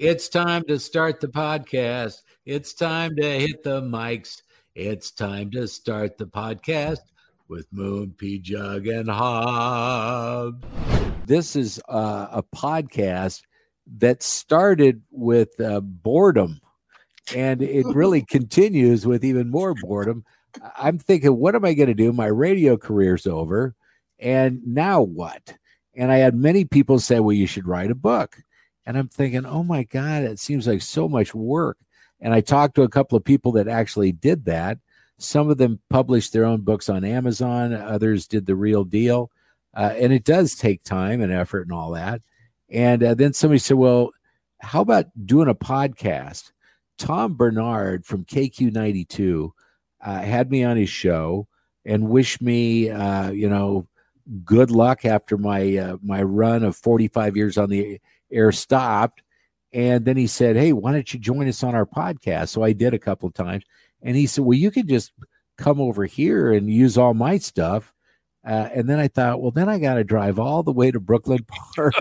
It's time to start the podcast. It's time to hit the mics. It's time to start the podcast with Moon, P Jug, and Hob. This is uh, a podcast that started with uh, boredom and it really continues with even more boredom. I'm thinking, what am I going to do? My radio career's over. And now what? And I had many people say, well, you should write a book. And I'm thinking, oh my God, it seems like so much work. And I talked to a couple of people that actually did that. Some of them published their own books on Amazon, others did the real deal. Uh, and it does take time and effort and all that. And uh, then somebody said, well, how about doing a podcast? Tom Barnard from KQ92 uh, had me on his show and wished me, uh, you know, good luck after my uh, my run of 45 years on the air stopped. And then he said, "Hey, why don't you join us on our podcast?" So I did a couple of times, and he said, "Well, you could just come over here and use all my stuff." Uh, and then I thought, well, then I got to drive all the way to Brooklyn Park.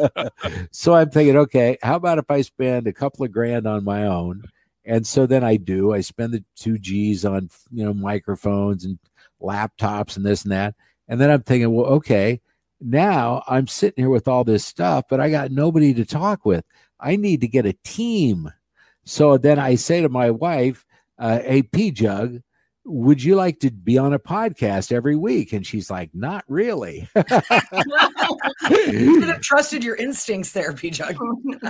so I'm thinking, okay, how about if I spend a couple of grand on my own? And so then I do. I spend the two G's on you know microphones and laptops and this and that. And then I'm thinking, well, okay, now I'm sitting here with all this stuff, but I got nobody to talk with. I need to get a team. So then I say to my wife, uh, "Hey, P Jug, would you like to be on a podcast every week? And she's like, not really. you could have trusted your instincts there, P-Jug.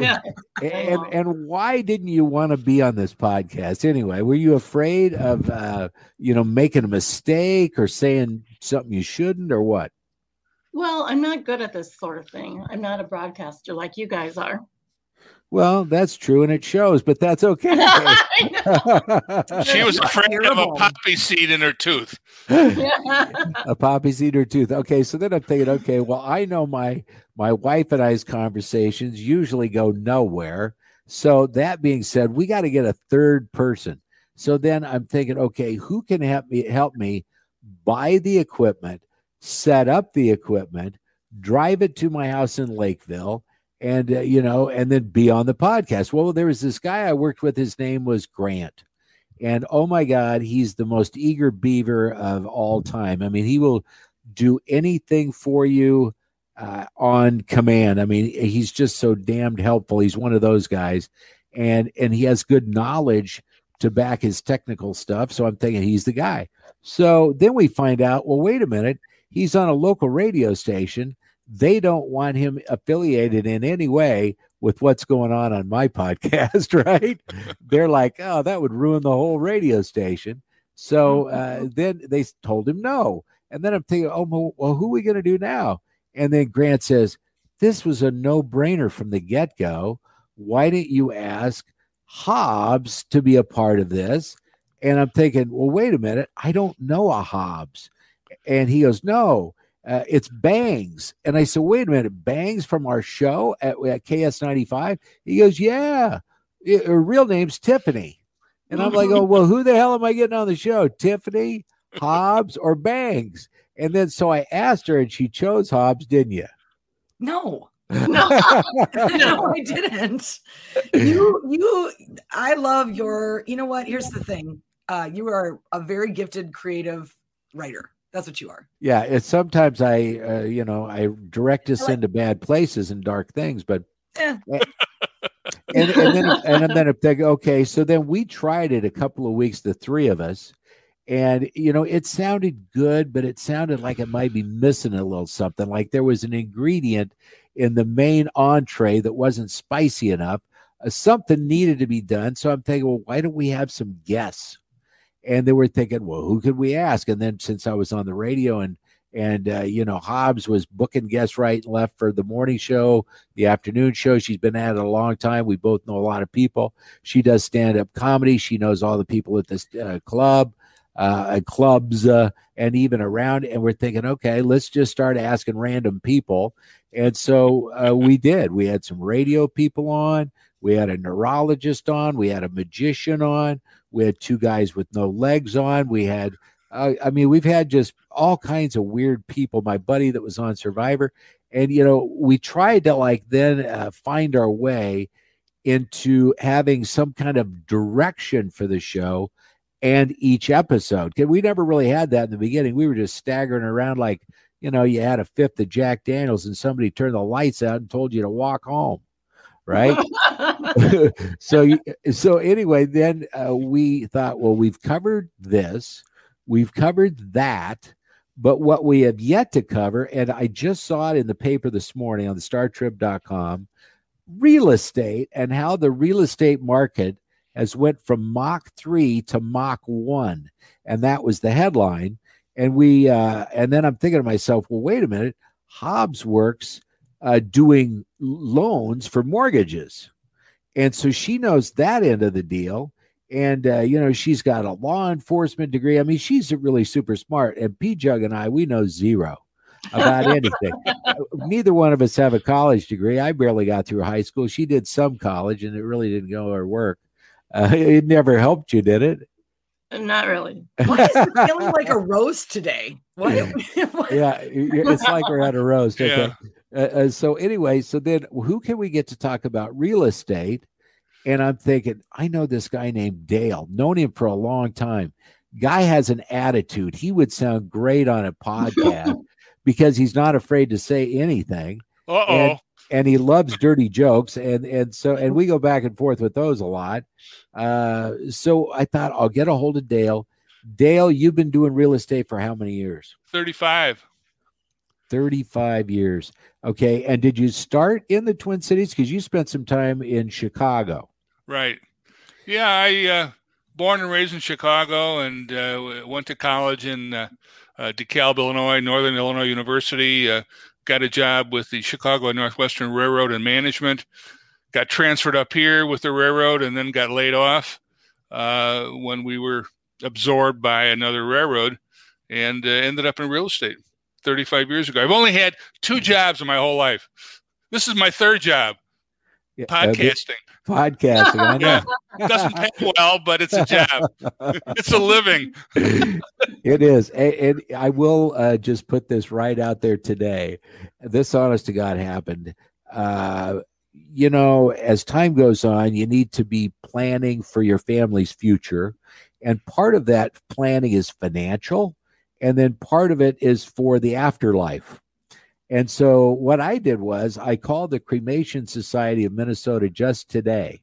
yeah. And, and why didn't you want to be on this podcast anyway? Were you afraid of, uh, you know, making a mistake or saying something you shouldn't or what? Well, I'm not good at this sort of thing. I'm not a broadcaster like you guys are. Well, that's true, and it shows, but that's okay. she was afraid of a poppy seed in her tooth. a poppy seed in her tooth. Okay, so then I'm thinking, okay, well, I know my my wife and I's conversations usually go nowhere. So that being said, we got to get a third person. So then I'm thinking, okay, who can help me help me buy the equipment, set up the equipment, drive it to my house in Lakeville and uh, you know, and then be on the podcast. Well, there was this guy I worked with. His name was Grant, and oh my God, he's the most eager beaver of all time. I mean, he will do anything for you uh, on command. I mean, he's just so damned helpful. He's one of those guys, and and he has good knowledge to back his technical stuff. So I'm thinking he's the guy. So then we find out, well, wait a minute, he's on a local radio station they don't want him affiliated in any way with what's going on on my podcast, right? They're like, oh, that would ruin the whole radio station. So uh, then they told him no. And then I'm thinking, oh, well, who are we going to do now? And then Grant says, this was a no brainer from the get go. Why didn't you ask Hobbs to be a part of this? And I'm thinking, well, wait a minute. I don't know a Hobbs. And he goes, no, uh, it's Bangs. And I said, wait a minute, Bangs from our show at, at KS95? He goes, yeah, it, her real name's Tiffany. And I'm like, oh, well, who the hell am I getting on the show? Tiffany, Hobbs, or Bangs? And then so I asked her, and she chose Hobbs, didn't you? No. no, no, I didn't. You, you, I love your. You know what? Here's the thing. Uh, you are a very gifted, creative writer. That's what you are. Yeah, it's sometimes I, uh, you know, I direct us into bad places and dark things, but. Eh. and, and then and then if they okay, so then we tried it a couple of weeks, the three of us, and you know it sounded good, but it sounded like it might be missing a little something. Like there was an ingredient in the main entree that wasn't spicy enough. Uh, something needed to be done. So I'm thinking, well, why don't we have some guests? And they were thinking, well, who could we ask? And then since I was on the radio and and uh, you know Hobbs was booking guests right and left for the morning show, the afternoon show. She's been at it a long time. We both know a lot of people. She does stand up comedy. She knows all the people at this uh, club, uh, clubs, uh, and even around. And we're thinking, okay, let's just start asking random people. And so uh, we did. We had some radio people on. We had a neurologist on. We had a magician on. We had two guys with no legs on. We had, uh, I mean, we've had just all kinds of weird people. My buddy that was on Survivor, and you know, we tried to like then uh, find our way into having some kind of direction for the show and each episode. We never really had that in the beginning. We were just staggering around like, you know, you had a fifth of Jack Daniels and somebody turned the lights out and told you to walk home, right? so so anyway then uh, we thought well we've covered this we've covered that but what we have yet to cover and i just saw it in the paper this morning on the startrib.com real estate and how the real estate market has went from mach 3 to mach 1 and that was the headline. And we uh, and then i'm thinking to myself well wait a minute hobbs works uh, doing loans for mortgages and so she knows that end of the deal. And, uh, you know, she's got a law enforcement degree. I mean, she's really super smart. And P Jug and I, we know zero about anything. Neither one of us have a college degree. I barely got through high school. She did some college and it really didn't go or work. Uh, it never helped you, did it? Not really. Why is it feeling like a roast today? What? what- yeah, it's like we're at a roast. Okay. Yeah. Uh, uh, so anyway, so then who can we get to talk about real estate? And I'm thinking, I know this guy named Dale. Known him for a long time. Guy has an attitude. He would sound great on a podcast because he's not afraid to say anything, Uh oh. and he loves dirty jokes. And and so and we go back and forth with those a lot. Uh, so I thought I'll get a hold of Dale. Dale, you've been doing real estate for how many years? 35. 35 years. Okay. And did you start in the Twin Cities? Because you spent some time in Chicago. Right. Yeah, I uh, born and raised in Chicago and uh, went to college in uh, uh, DeKalb, Illinois, Northern Illinois University. Uh, got a job with the Chicago and Northwestern Railroad in management. Got transferred up here with the railroad and then got laid off uh, when we were absorbed by another railroad and uh, ended up in real estate 35 years ago. I've only had two jobs in my whole life. This is my third job, Yeah, podcasting. podcasting. I know. Yeah. doesn't pay well, but it's a job. It's a living. it is. And, I will uh, just put this right out there today. This, honest to God, happened. Uh, you know, as time goes on, you need to be planning for your family's future. And part of that planning is financial. And then part of it is for the afterlife. And so what I did was I called the Cremation Society of Minnesota just today.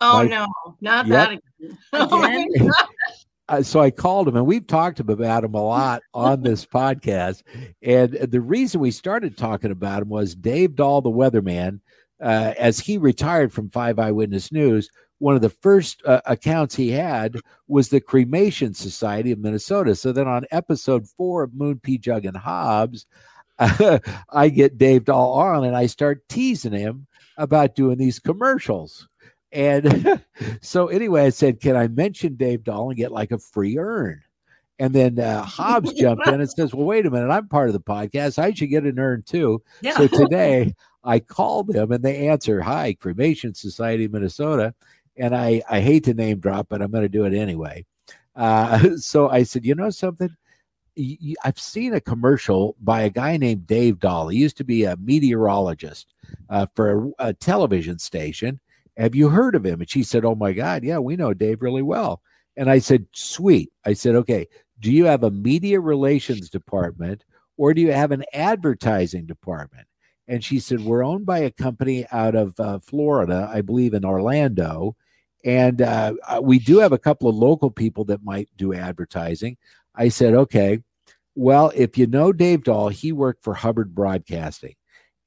Oh My- no, not Yep. that again. Oh Again? God. uh, so I called him, and we've talked about him a lot on this podcast. And the reason we started talking about him was Dave Dahl, the weatherman, uh, as he retired from Five Eyewitness News. One of the first uh, accounts he had was the Cremation Society of Minnesota. So then on episode four of Moon P. Jug and Hobbs, I get Dave Dahl on and I start teasing him about doing these commercials. And so anyway, I said, "Can I mention Dave Dahl and get like a free urn?" And then uh, Hobbs jumped in and says, "Well, wait a minute, I'm part of the podcast. I should get an urn too." Yeah. So today I called them and they answer, "Hi, Cremation Society of Minnesota," and I I hate to name drop, but I'm going to do it anyway. Uh, so I said, "You know something." I've seen a commercial by a guy named Dave Dahl. He used to be a meteorologist uh, for a, a television station. Have you heard of him? And she said, Oh my God, yeah, we know Dave really well. And I said, Sweet. I said, Okay, do you have a media relations department or do you have an advertising department? And she said, We're owned by a company out of uh, Florida, I believe in Orlando. And uh, we do have a couple of local people that might do advertising. I said, Okay, well, if you know Dave Dahl, he worked for Hubbard Broadcasting.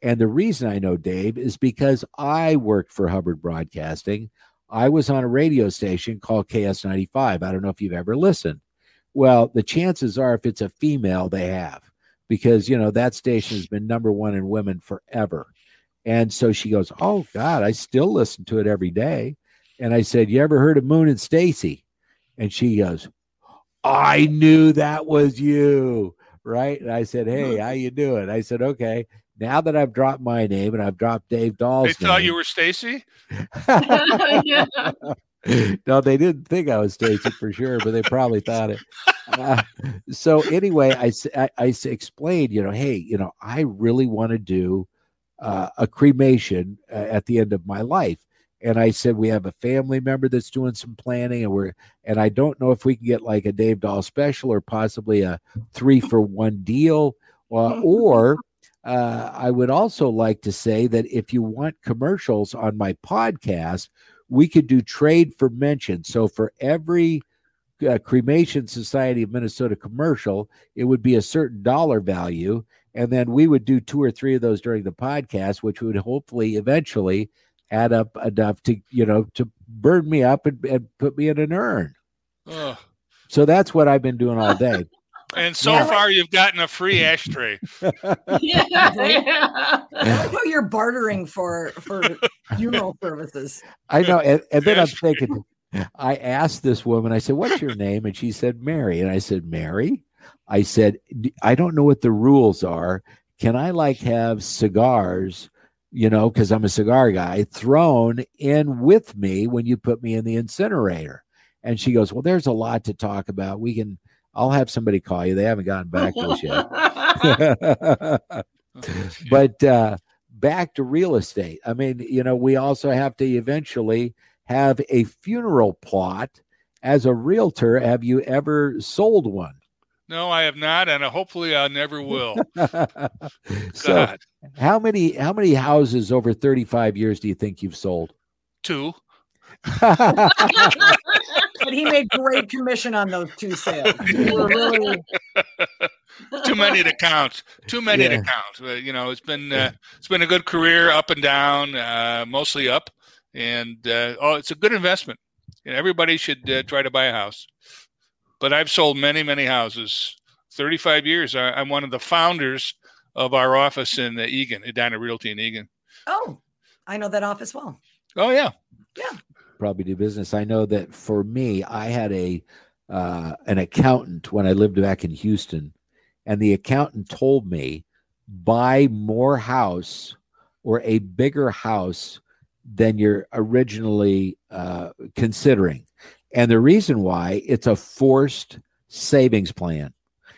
And the reason I know Dave is because I worked for Hubbard Broadcasting. I was on a radio station called KS95. I don't know if you've ever listened. Well, the chances are, if it's a female, they have, because, you know, that station has been number one in women forever. And so she goes, Oh, God, I still listen to it every day. And I said, You ever heard of Moon and Stacy? And she goes, I knew that was you. Right. And I said, Hey, how you doing? I said, Okay. Now that I've dropped my name and I've dropped Dave Dahl's They thought name, you were Stacy. yeah. no, they didn't think I was Stacy for sure, but they probably thought it. Uh, so anyway, I I explained, you know, hey, you know, I really want to do uh, a cremation uh, at the end of my life, and I said we have a family member that's doing some planning, and we're and I don't know if we can get like a Dave Dahl special or possibly a three for one deal, uh, or uh, I would also like to say that if you want commercials on my podcast, we could do trade for mention. So for every uh, Cremation Society of Minnesota commercial, it would be a certain dollar value. And then we would do two or three of those during the podcast, which would hopefully eventually add up enough to, you know, to burn me up and, and put me in an urn. Ugh. So that's what I've been doing all day. And so Yeah. far, you've gotten a free ashtray. yeah, yeah. I like you're bartering for for funeral services. I know. And, and then I'm thinking, I asked this woman, I said, What's your name? And she said, Mary. And I said, Mary? I said, I don't know what the rules are. Can I like have cigars, you know, because I'm a cigar guy, thrown in with me when you put me in the incinerator? And she goes, Well, there's a lot to talk about. We can, I'll have somebody call you. They haven't gotten back to us yet. but uh, back to real estate. I mean, you know, we also have to eventually have a funeral plot. As a realtor, have you ever sold one? No, I have not, and hopefully I never will. so, how many how many houses over thirty five years do you think you've sold? two. But he made great commission on those two sales. Really Too many to count. Too many to count. Uh, you know, it's been uh, it's been a good career, up and down, uh, mostly up, and uh, oh, it's a good investment. And everybody should uh, try to buy a house. But I've sold many, many houses. Thirty-five years. I, I'm one of the founders of our office in uh, Eagan, Edina Realty in Eagan. Oh, I know that office well. Oh yeah. yeah, probably do business. I know that for me, I had a uh, an accountant when I lived back in Houston, and the accountant told me buy more house or a bigger house than you're originally uh, considering. And the reason why it's a forced savings plan.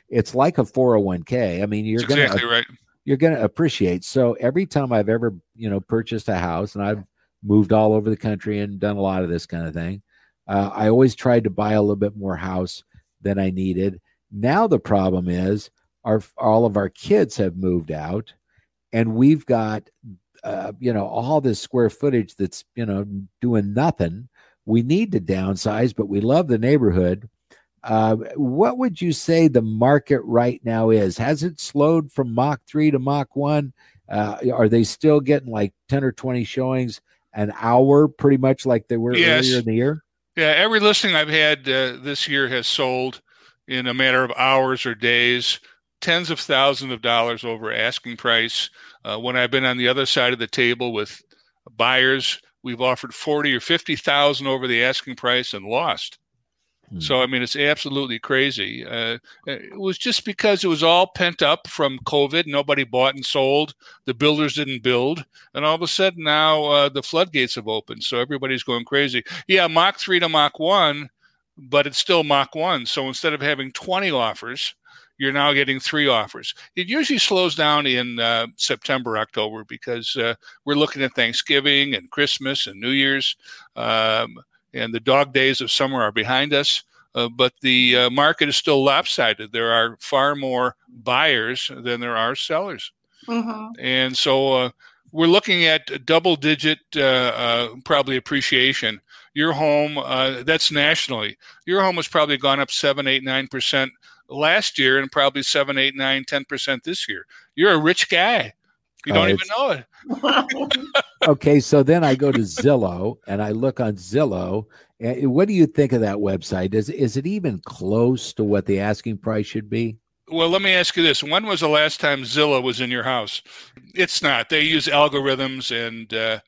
It's like a 401k. I mean, you're that's going exactly right. you're going to appreciate. So every time I've ever, you know, purchased a house and I've moved all over the country and done a lot of this kind of thing, uh, I always tried to buy a little bit more house than I needed. Now the problem is our all of our kids have moved out and we've got uh, you know all this square footage that's you know doing nothing. We need to downsize, but we love the neighborhood. Uh, what would you say the market right now is? Has it slowed from Mach 3 to Mach 1? Uh, are they still getting like 10 or 20 showings an hour, pretty much like they were Yes. earlier in the year? Yeah, every listing I've had uh, this year has sold in a matter of hours or days, tens of thousands of dollars over asking price. Uh, when I've been on the other side of the table with buyers, we've offered forty or fifty thousand over the asking price and lost. Hmm. So I mean, it's absolutely crazy. Uh, it was just because it was all pent up from COVID. Nobody bought and sold. The builders didn't build, and all of a sudden now uh, the floodgates have opened. So everybody's going crazy. Yeah, Mach three to Mach one, but it's still Mach one. So instead of having twenty offers, you're now getting three offers. It usually slows down in uh, September, October because uh, we're looking at Thanksgiving and Christmas and New Year's. Um, and the dog days of summer are behind us. Uh, but the uh, market is still lopsided. There are far more buyers than there are sellers, Mhm. and so uh, we're looking at double digit uh, uh, probably appreciation. Your home, uh, that's nationally. Your home has probably gone up seven, eight, nine percent last year, and probably seven, eight, nine, ten percent this year. You're a rich guy. You don't even know it. okay, so then I go to Zillow and I look on Zillow. And what do you think of that website? Is is it even close to what the asking price should be? Well, let me ask you this: When was the last time Zillow was in your house? It's not. They use algorithms, and uh,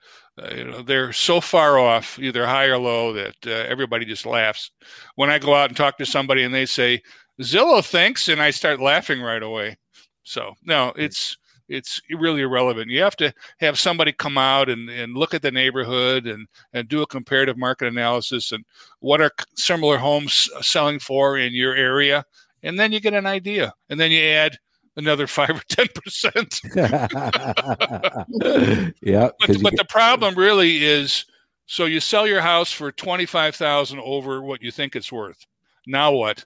uh, you know they're so far off, either high or low, that uh, everybody just laughs. When I go out and talk to somebody, and they say Zillow thinks, and I start laughing right away. So no, it's it's really irrelevant. You have to have somebody come out and, and look at the neighborhood and, and do a comparative market analysis and what are similar homes selling for in your area and then you get an idea, and then you add another five or ten percent. yeah, But, but the problem really is So you sell your house for twenty five thousand over what you think it's worth. Now what?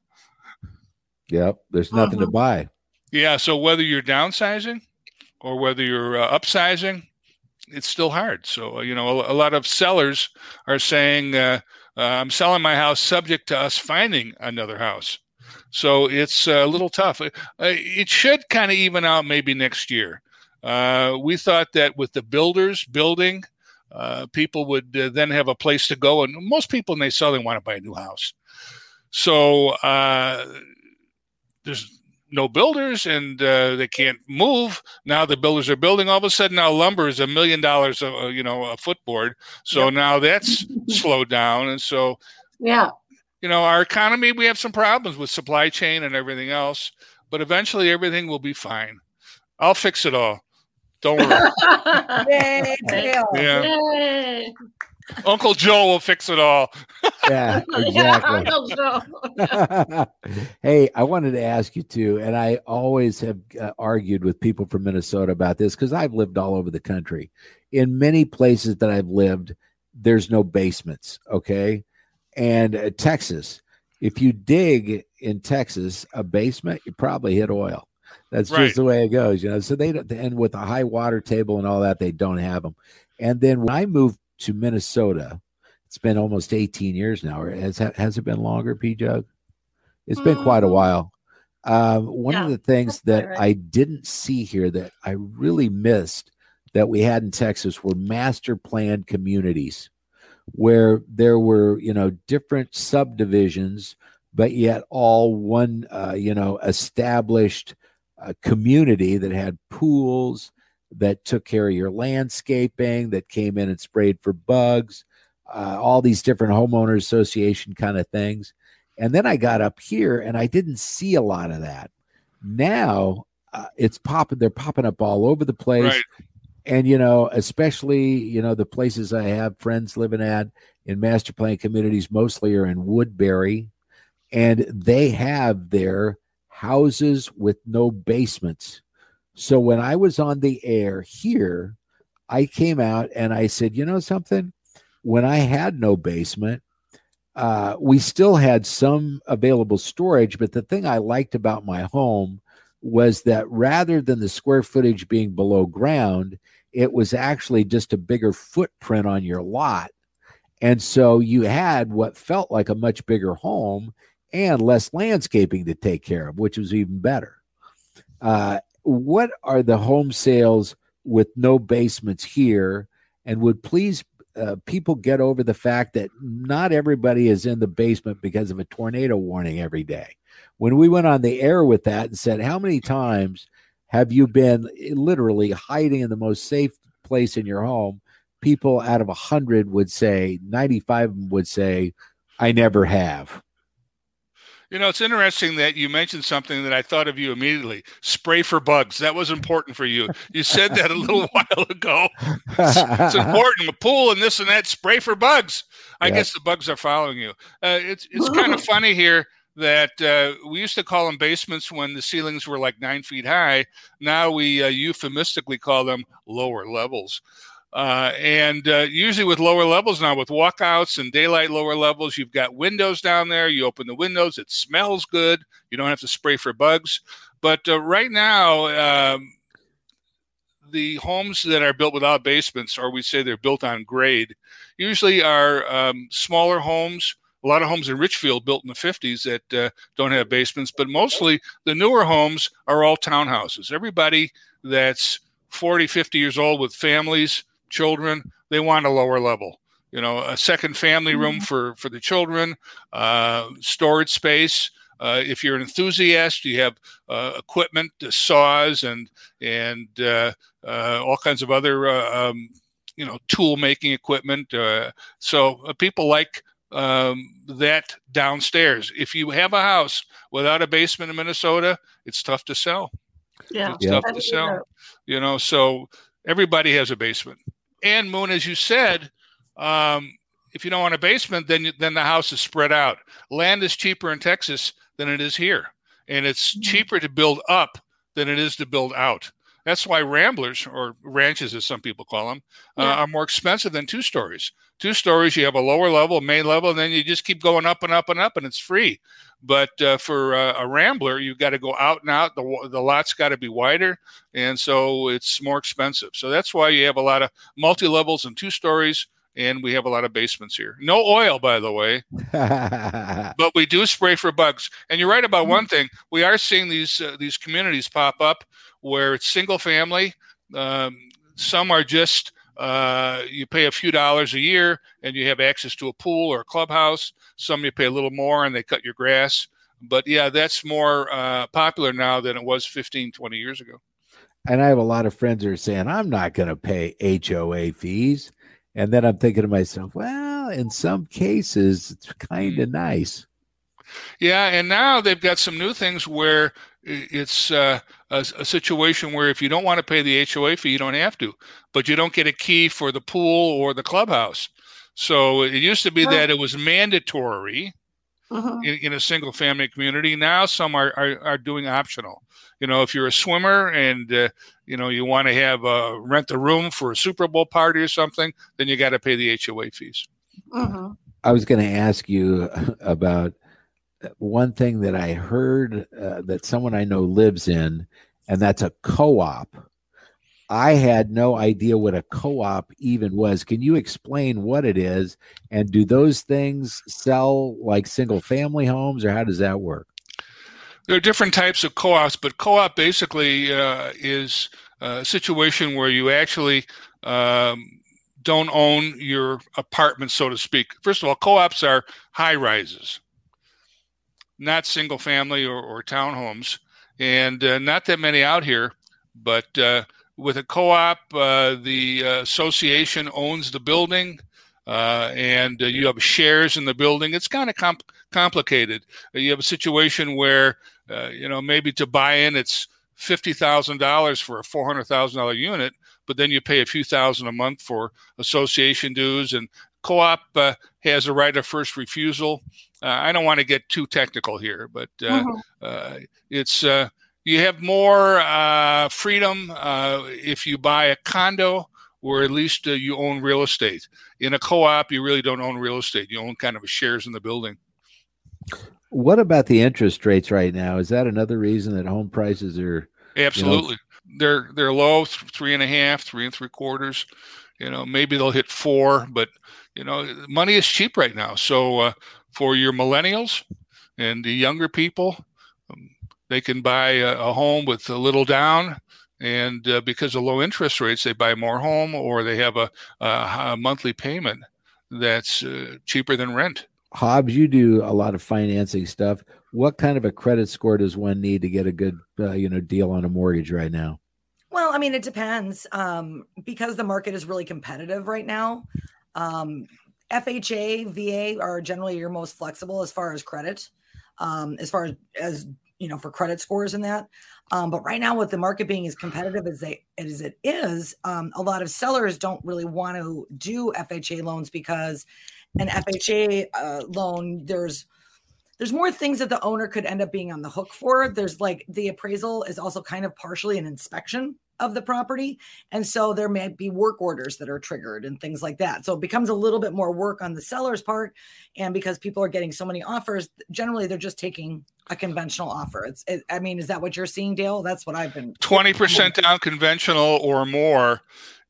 Yep. There's nothing to Mhm. buy. Yeah. So whether you're downsizing or whether you're uh, upsizing, it's still hard. So uh, you know, a, a lot of sellers are saying, uh, uh, "I'm selling my house subject to us finding another house." So it's uh, a little tough. Uh, it should kind of even out maybe next year. Uh, we thought that with the builders building, uh, people would uh, then have a place to go, and most people when they sell, they want to buy a new house. So uh, there's no builders and uh, they can't move. Now the builders are building. All of a sudden, now lumber is a million dollars, a, a, you know, a footboard. So Yep. now that's slowed down, and so Yeah. you know, our economy, we have some problems with supply chain and everything else, but eventually everything will be fine. I'll fix it all. Don't worry. Yay, Dale. Yeah. Yay. Uncle Joe will fix it all. Yeah, Yeah, exactly. Uncle Joe. hey, I wanted to ask you too, and I always have uh, argued with people from Minnesota about this because I've lived all over the country. In many places that I've lived, there's no basements. Okay, and uh, Texas, if you dig in Texas a basement, you probably hit oil. That's Right. just the way it goes, you know. So they don't, and with a high water table and all that, they don't have them. And then when I moved to Minnesota, it's been almost 18 years now. Or has has it been longer, P Jug? It's been quite a Mm. while. Um, one of the things that right. I didn't see here that I really missed that we had in Texas were master planned communities where there were, you know, different subdivisions, but yet all one, uh, you know, established uh, community that had pools that took care of your landscaping, that came in and sprayed for bugs, uh, all these different homeowner association kind of things. And then I got up here and I didn't see a lot of that. Now uh, it's popping, they're popping up all over the place. Right. And, you know, especially, you know, the places I have friends living at in master plan communities mostly are in Woodbury, and they have their houses with no basements. So when I was on the air here, I came out and I said, you know something? When I had no basement, uh, we still had some available storage, but the thing I liked about my home was that rather than the square footage being below ground, it was actually just a bigger footprint on your lot. And so you had what felt like a much bigger home and less landscaping to take care of, which was even better. Uh, what are the home sales with no basements here? And would please uh, people get over the fact that not everybody is in the basement because of a tornado warning every day? When we went on the air with that and said, How many times have you been literally hiding in the most safe place in your home? People out of a hundred would say, 95 would say, I never have. You know, it's interesting that you mentioned something that I thought of you immediately. Spray for bugs. That was important for you. You said that a little while ago. It's important. A pool and this and that. Spray for bugs. I Yeah. guess the bugs are following you. Uh, it's it's kind of funny here that uh, we used to call them basements when the ceilings were like nine feet high. Now we uh, euphemistically call them lower levels. Uh, and uh, usually with lower levels now, with walkouts and daylight lower levels, you've got windows down there. You open the windows, it smells good. You don't have to spray for bugs. But uh, right now, um, the homes that are built without basements, or we say they're built on grade, usually are um, smaller homes. A lot of homes in Richfield built in the 50s that uh, don't have basements, but mostly the newer homes are all townhouses. Everybody that's 40, 50 years old with families, children, they want a lower level. You know, a second family room for for the children, uh, storage space. Uh, if you're an enthusiast, you have uh, equipment, saws, and and uh, uh, all kinds of other uh, um, you know tool making equipment. Uh, so uh, people like um, that downstairs. If you have a house without a basement in Minnesota, it's tough to sell. Yeah. It's Yeah. tough to sell. You know, so everybody has a basement. And Moon, as you said, um, if you don't want a basement, then then the house is spread out. Land is cheaper in Texas than it is here, and it's Mhm. cheaper to build up than it is to build out. That's why ramblers or ranches, as some people call them, uh, are more expensive than two stories. Two stories, you have a lower level, main level, and then you just keep going up and up and up, and it's free. But uh, for uh, a rambler, you've got to go out and out. The the lot's got to be wider, and so it's more expensive. So that's why you have a lot of multi levels and two stories, and we have a lot of basements here. No oil, by the way, but we do spray for bugs. And you're right about one thing: we are seeing these uh, these communities pop up where it's single family. Um, some are just uh, you pay a few dollars a year and you have access to a pool or a clubhouse. Some you pay a little more and they cut your grass. But yeah, that's more uh, popular now than it was 15, 20 years ago. and I have a lot of friends who are saying, I'm not going to pay HOA fees. And then I'm thinking to myself, well, in some cases, it's kind of nice. Yeah, and now they've got some new things where it's uh, a, a situation where if you don't want to pay the HOA fee, you don't have to, but you don't get a key for the pool or the clubhouse. So it used to be Right. that it was mandatory Mhm. in, in a single family community. Now some are, are, are doing optional. You know, if you're a swimmer and uh, you know you want to have uh, rent a room for a Super Bowl party or something, then you got to pay the HOA fees. Mhm. I was going to ask you about one thing that I heard uh, that someone I know lives in, and that's a co op. I had no idea what a co op even was. Can you explain what it is? And do those things sell like single family homes, or how does that work? There are different types of co-ops, but co-op basically uh, is a situation where you actually um, don't own your apartment, so to speak. First of all, co-ops are high rises, not single family or, or townhomes, and uh, not that many out here. But uh, with a co-op, uh, the uh, association owns the building, uh, and uh, you have shares in the building. It's kind of comp- complicated. You have a situation where you know, maybe to buy in, it's fifty thousand dollars for a four hundred thousand dollar unit, but then you pay a few thousand a month for association dues. And co-op uh, has a right of first refusal. Uh, I don't want to get too technical here, but uh, Mhm. uh, it's uh, you have more uh, freedom uh, if you buy a condo or at least uh, you own real estate. In a co-op, you really don't own real estate. You own kind of shares in the building. What about the interest rates right now? Is that another reason that home prices are? Absolutely. They're they're low, th- three and a half, three and three quarters. You know, maybe they'll hit four, but you know, money is cheap right now. So uh, for your millennials and the younger people, um, they can buy a, a home with a little down, and uh, because of low interest rates, they buy more home, or they have a, a, a monthly payment that's uh, cheaper than rent. Hobbs, you do a lot of financing stuff. What kind of a credit score does one need to get a good, uh, you know, deal on a mortgage right now? Well, I mean, it depends. Um, because the market is really competitive right now. Um, FHA, VA are generally your most flexible as far as credit, um, as far as, as you know, for credit scores and that. Um, but right now, with the market being as competitive as they as it is, um, a lot of sellers don't really want to do FHA loans because an FHA uh, loan, there's there's more things that the owner could end up being on the hook for. There's like the appraisal is also kind of partially an inspection of the property. And so there may be work orders that are triggered and things like that. So it becomes a little bit more work on the seller's part. And because people are getting so many offers, generally they're just taking a conventional offer. It's, it, I mean, is that what you're seeing, Dale? That's what I've been. Twenty percent down conventional or more.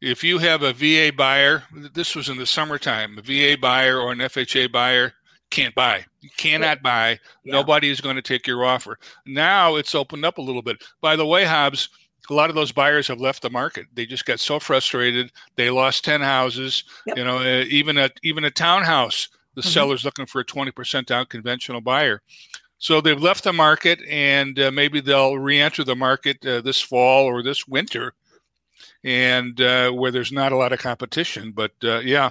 If you have a VA buyer, this was in the summertime, a VA buyer or an FHA buyer can't buy. You cannot buy. Yeah. Nobody is going to take your offer. Now it's opened up a little bit. By the way, Hobbs, a lot of those buyers have left the market. They just got so frustrated. They lost ten houses. Yep. You know, uh, even a even a townhouse, the Mhm. seller's looking for a twenty percent down conventional buyer. So they've left the market, and uh, maybe they'll re-enter the market uh, this fall or this winter, and uh, where there's not a lot of competition. But uh, yeah,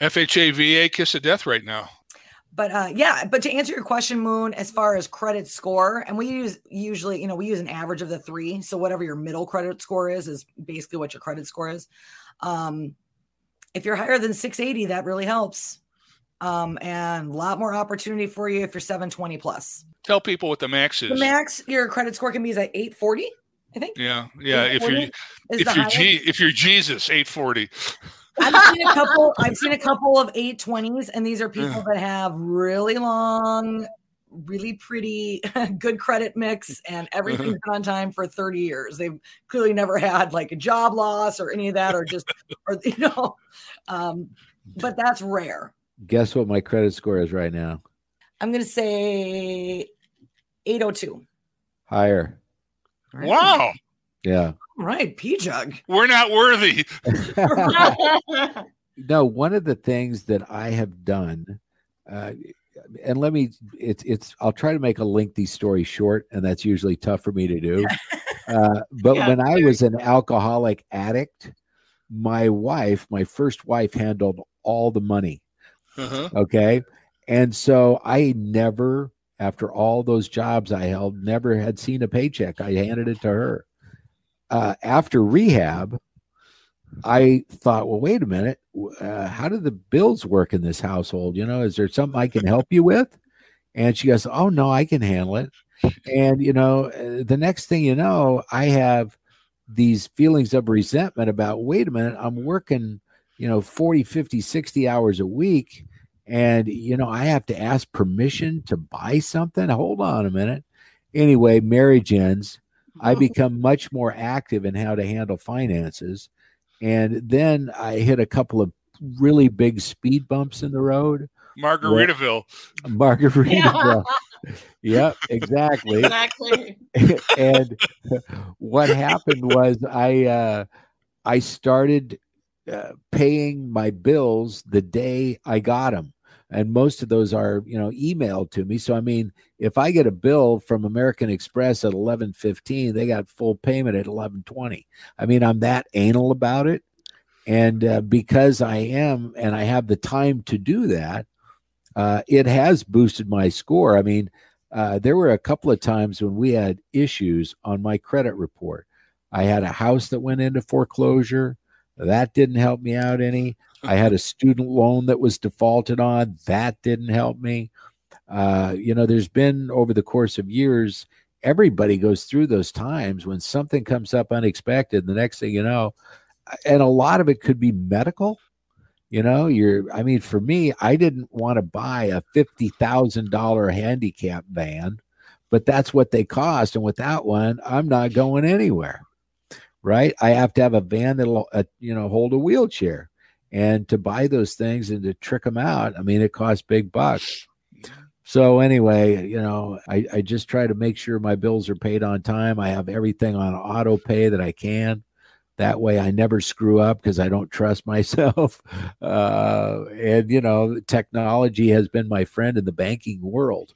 FHA VA kiss of death right now. But uh, yeah, but to answer your question, Moon, as far as credit score, and we use usually, you know, we use an average of the three. So whatever your middle credit score is, is basically what your credit score is. Um, if you're higher than 680, that really helps. Um, and a lot more opportunity for you if you're 720 plus. Tell people what the max is. The max your credit score can be is at 840. I think. Yeah, yeah. If you're if you're. G, if you're Jesus, eight forty. I've seen a couple. I've seen a couple of 820s, and these are people that have really long, really pretty, good credit mix, and everything's been on time for 30 years. They've clearly never had like a job loss or any of that, or just, or you know, um, but that's rare. Guess what my credit score is right now? I'm gonna say 802. Higher. Wow, Yeah. All right, P Jug. we're not worthy. No, one of the things that I have done, uh, and let me, it's, it's, I'll try to make a lengthy story short, and that's usually tough for me to do. Uh, but Yeah, when I was an alcoholic addict, my wife, my first wife, handled all the money. Uh-huh. Okay. And so I never, after all those jobs I held, never had seen a paycheck. I handed it to her. Uh, after rehab, I thought, well, wait a minute. Uh, how do the bills work in this household? You know, is there something I can help you with? And she goes, oh, no, I can handle it. And, you know, uh, the next thing you know, I have these feelings of resentment about, wait a minute, I'm working, you know, 40, 50, 60 hours a week and you know i have to ask permission to buy something hold on a minute anyway marriage ends i become much more active in how to handle finances. And then i hit a couple of really big speed bumps in the road. Margaritaville. margarita yep exactly. Exactly. and what happened was I uh, I started uh, paying my bills the day I got them, and most of those are you know emailed to me. So I mean, if I get a bill from American Express at eleven fifteen, they got full payment at eleven twenty. I mean, I'm that anal about it, and uh, because I am, and I have the time to do that, uh, it has boosted my score. I mean uh, there were a couple of times when we had issues on my credit report. I had a house that went into foreclosure. That didn't help me out any. I had a student loan that was defaulted on. That didn't help me. Uh, you know, there's been over the course of years, everybody goes through those times when something comes up unexpected. The next thing you know, and a lot of it could be medical. You know, you're, I mean, for me, I didn't want to buy a $50,000 handicap van, but that's what they cost. And without one, I'm not going anywhere. Right. I have to have a van that'll, uh, you know, hold a wheelchair. And to buy those things and to trick them out, I mean, it costs big bucks. So anyway, you know, I, I just try to make sure my bills are paid on time. I have everything on auto pay that I can. That way, I never screw up because I don't trust myself. Uh, and you know, technology has been my friend in the banking world.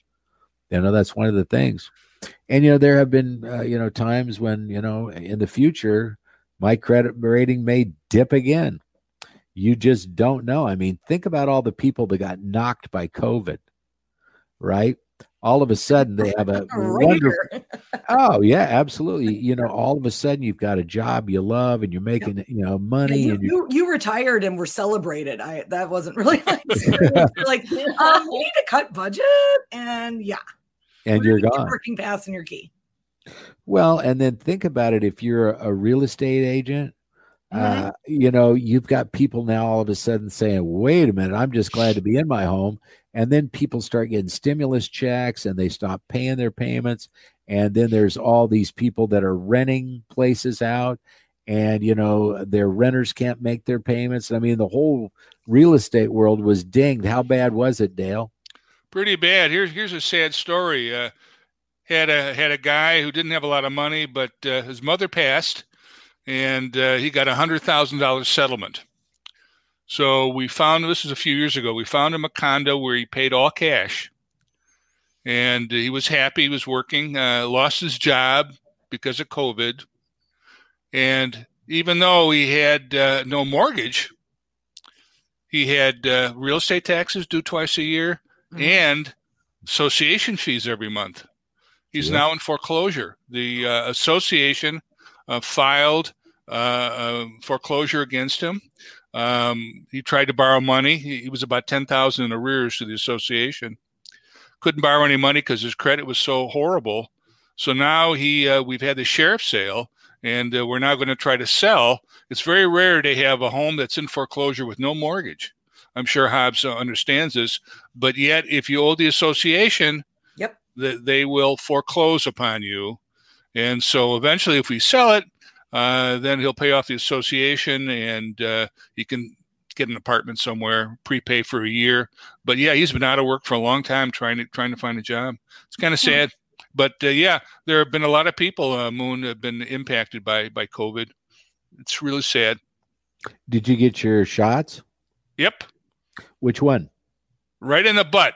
You know, that's one of the things. And you know, there have been uh, you know times when you know in the future my credit rating may dip again. You just don't know. I mean, think about all the people that got knocked by COVID, right? All of a sudden, they have a wonderful Oh yeah, absolutely. You know, all of a sudden you've got a job you love and you're making you know money you, and you you, retired and were celebrated. I that wasn't really my experience. You're like, um, we need to cut budget, and yeah, and you're gone. Working pass and your key. Well, and then think about it. If you're a real estate agent, uh, you know, you've got people now all of a sudden saying, "Wait a minute, I'm just glad to be in my home." And then people start getting stimulus checks and they stop paying their payments. And then there's all these people that are renting places out, and you know their renters can't make their payments. I mean, the whole real estate world was dinged. How bad was it, Dale? Pretty bad. Here's here's a sad story. Uh, had a had a guy who didn't have a lot of money, but uh, his mother passed, and uh, he got a hundred thousand dollars settlement. So we found this was a few years ago. We found him a condo where he paid all cash, and he was happy. He was working. Uh, lost his job because of COVID, and even though he had uh, no mortgage, he had uh, real estate taxes due twice a year Mhm. and association fees every month. He's Yeah. now in foreclosure. The uh, association filed uh, uh, foreclosure against him. Um, he tried to borrow money. He, he was about ten thousand in arrears to the association. Couldn't borrow any money because his credit was so horrible So now he, uh, we've had the sheriff sale, and uh, we're now going to try to sell. It's very rare to have a home that's in foreclosure with no mortgage. I'm sure Hobbs uh, understands this, but yet if you owe the association, Yep. th- they will foreclose upon you. And so eventually, if we sell it, uh, then he'll pay off the association and uh, he can get an apartment somewhere, prepay for a year. But yeah, he's been out of work for a long time trying to trying to find a job. It's kind of Hmm. sad, but uh, yeah, there have been a lot of people. Uh, Moon have been impacted by by COVID. It's really sad. Did you get your shots? Yep, Which one? right in the butt.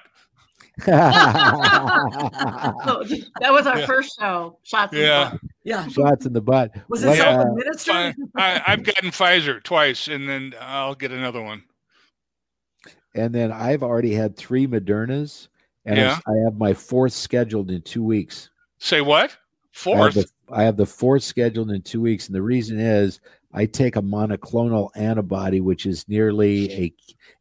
So that was our Yeah. first show. Shots. in the Yeah, butt. Yeah. Shots in the butt. Was it What, uh, self-administered? I, I, I've gotten Pfizer twice, and then I'll get another one. and then I've already had three Modernas, and I- Yeah. I have my fourth scheduled in two weeks. Say what? I have, Fourth? the, I have the fourth scheduled in two weeks, and the reason is I take a monoclonal antibody, which is nearly a,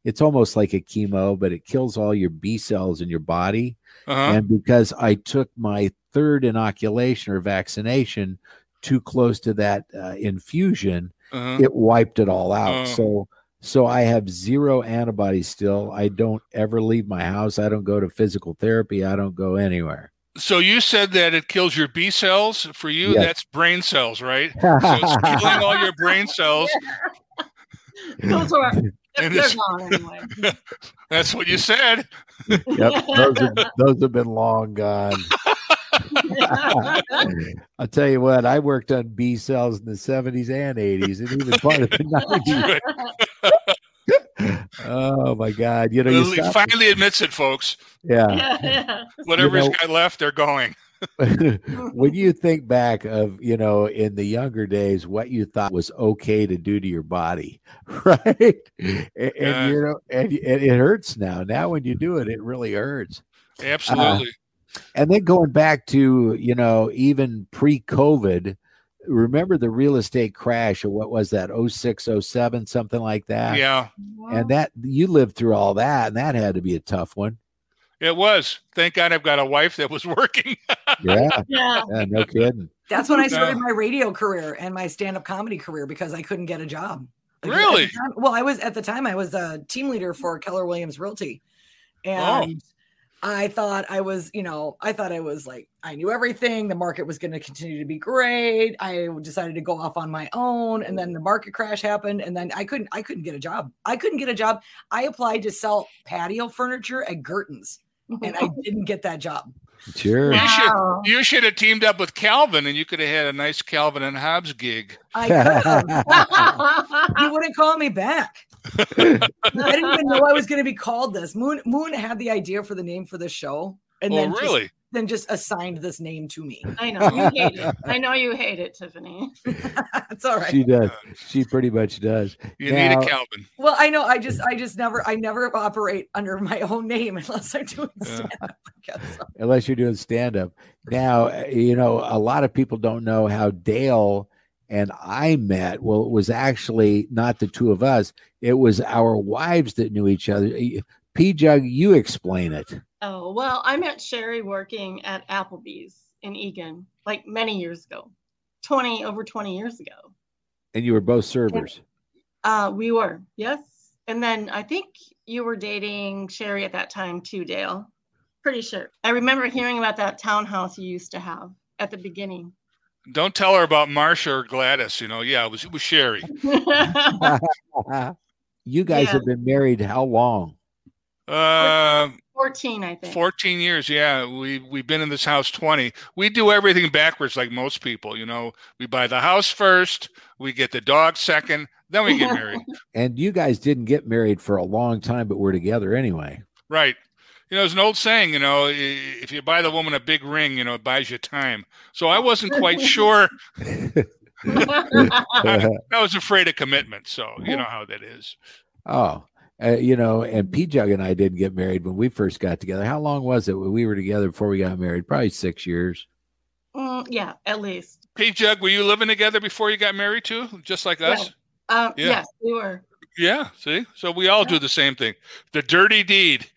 it's almost like a chemo, but it kills all your B cells in your body. Uh-huh. And because I took my third inoculation or vaccination too close to that uh, infusion, uh-huh. it wiped it all out. Oh. So so I have zero antibodies still. I don't ever leave my house. I don't go to physical therapy. I don't go anywhere. So you said that it kills your B cells. For you, Yes. that's brain cells, right? So it's killing all your brain cells. Those are And they're it's- gone anyway. That's what you said. yep, those have, those have been long gone. I'll tell you what, I worked on B cells in the 70s and 80s and even part of the 90s. Oh my God. You know, you He stop, finally admits it, folks. yeah. yeah. Whatever know- he's got left, they're going. when you think back of you know in the younger days what you thought was okay to do to your body right and, and, you know and, and it hurts now now when you do it it really hurts uh, Absolutely. and then going back to you know even pre-covid remember the real estate crash or what was that 06 07 something like that yeah, and that you lived through all that and that had to be a tough one it was. Thank God I've got a wife that was working. yeah, yeah. yeah no kidding That's when I No. started my radio career and my stand-up comedy career because I couldn't get a job. Like, at the Really? time- well, I was at the time I was a team leader for Keller Williams Realty, Oh. And I thought I was, you know, I thought I was like I knew everything. The market was going to continue to be great. I decided to go off on my own, and then the market crash happened, and then I couldn't, I couldn't get a job. I couldn't get a job. I applied to sell patio furniture at Gerten's, and I didn't get that job. sure You should- You should have teamed up with Calvin, and you could have had a nice Calvin and Hobbes gig. I could have. you wouldn't call me back. I didn't even know I was going to be called this. Moon Moon had the idea for the name for the show, and oh, then just- really? then just assigned this name to me. I know you hate it. I know you hate it, Tiffany. it's all right. she does she pretty much does You need a Calvin. well, I know. I just, I just never, I never operate under my own name unless I'm doing Yeah. stand-up. I guess. So, unless you're doing stand up. Now, you know, a lot of people don't know how Dale and I met. Well, it was actually not the two of us, it was our wives that knew each other. P Jug, you explain it. Oh, well, I met Sherry working at Applebee's in Eagan like many years ago. 20 over 20 years ago. And you were both servers. Uh, we were, yes. And then I think you were dating Sherry at that time too, Dale. Pretty sure. I remember hearing about that townhouse you used to have at the beginning. Don't tell her about Marsha or Gladys. You know, yeah, it was it was Sherry. you guys Yeah. have been married how long? Uh, 14, I think. 14 years. Yeah, we we've been in this house 20. We do everything backwards, like most people. You know, we buy the house first, we get the dog second, then we get married. And you guys didn't get married for a long time, but we're together anyway. right. You know, there's an old saying. You know, if you buy the woman a big ring, you know, it buys you time. So I wasn't quite sure. I was afraid of commitment. So you know how that is. Oh, uh, you know, and P Jug and I didn't get married when we first got together. How long was it when we were together before we got married? Probably six years. Mm, yeah, at least. P Jug, were you living together before you got married too, just like us? Um, Yeah. Yes, we were. Yeah. See, so we all do the same thing. The dirty deed.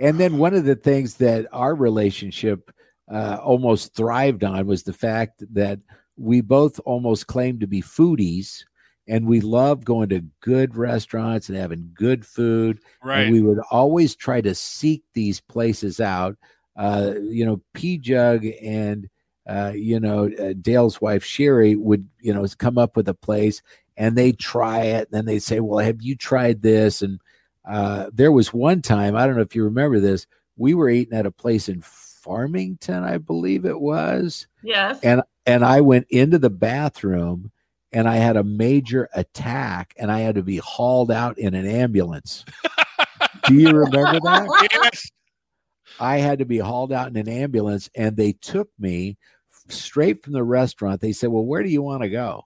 And then one of the things that our relationship uh, almost thrived on was the fact that we both almost claimed to be foodies and we loved going to good restaurants and having good food. Right. And we would always try to seek these places out. Uh, you know, P Jug and uh, you know uh, Dale's wife Sherry would you know come up with a place and they try it. And then they say, "Well, have you tried this?" And uh, there was one time I don't know if you remember this. We were eating at a place in Farmington, I believe it was. Yes. And and I went into the bathroom and I had a major attack and I had to be hauled out in an ambulance. Do you remember that? Yes. I had to be hauled out in an ambulance and they took me straight from the restaurant. They said, "Well, where do you want to go?"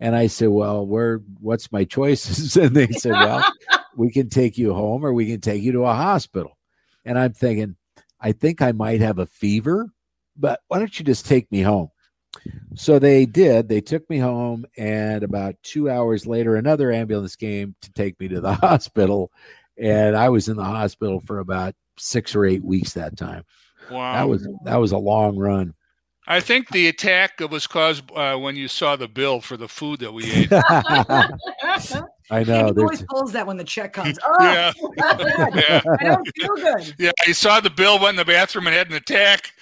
And I said, "Well, where what's my choices?" And they said, "Well, we can take you home or we can take you to a hospital." And I'm thinking, I think I might have a fever, but why don't you just take me home? So they did. They took me home, and about two hours later, another ambulance came to take me to the hospital. And I was in the hospital for about six or eight weeks that time. Wow. That was that was a long run. I think the attack was caused uh, when you saw the bill for the food that we ate. I And know. he There's, always pulls that when the check comes. Oh, Yeah. yeah. I don't feel good. Yeah. He saw the bill, went in the bathroom, and had an attack.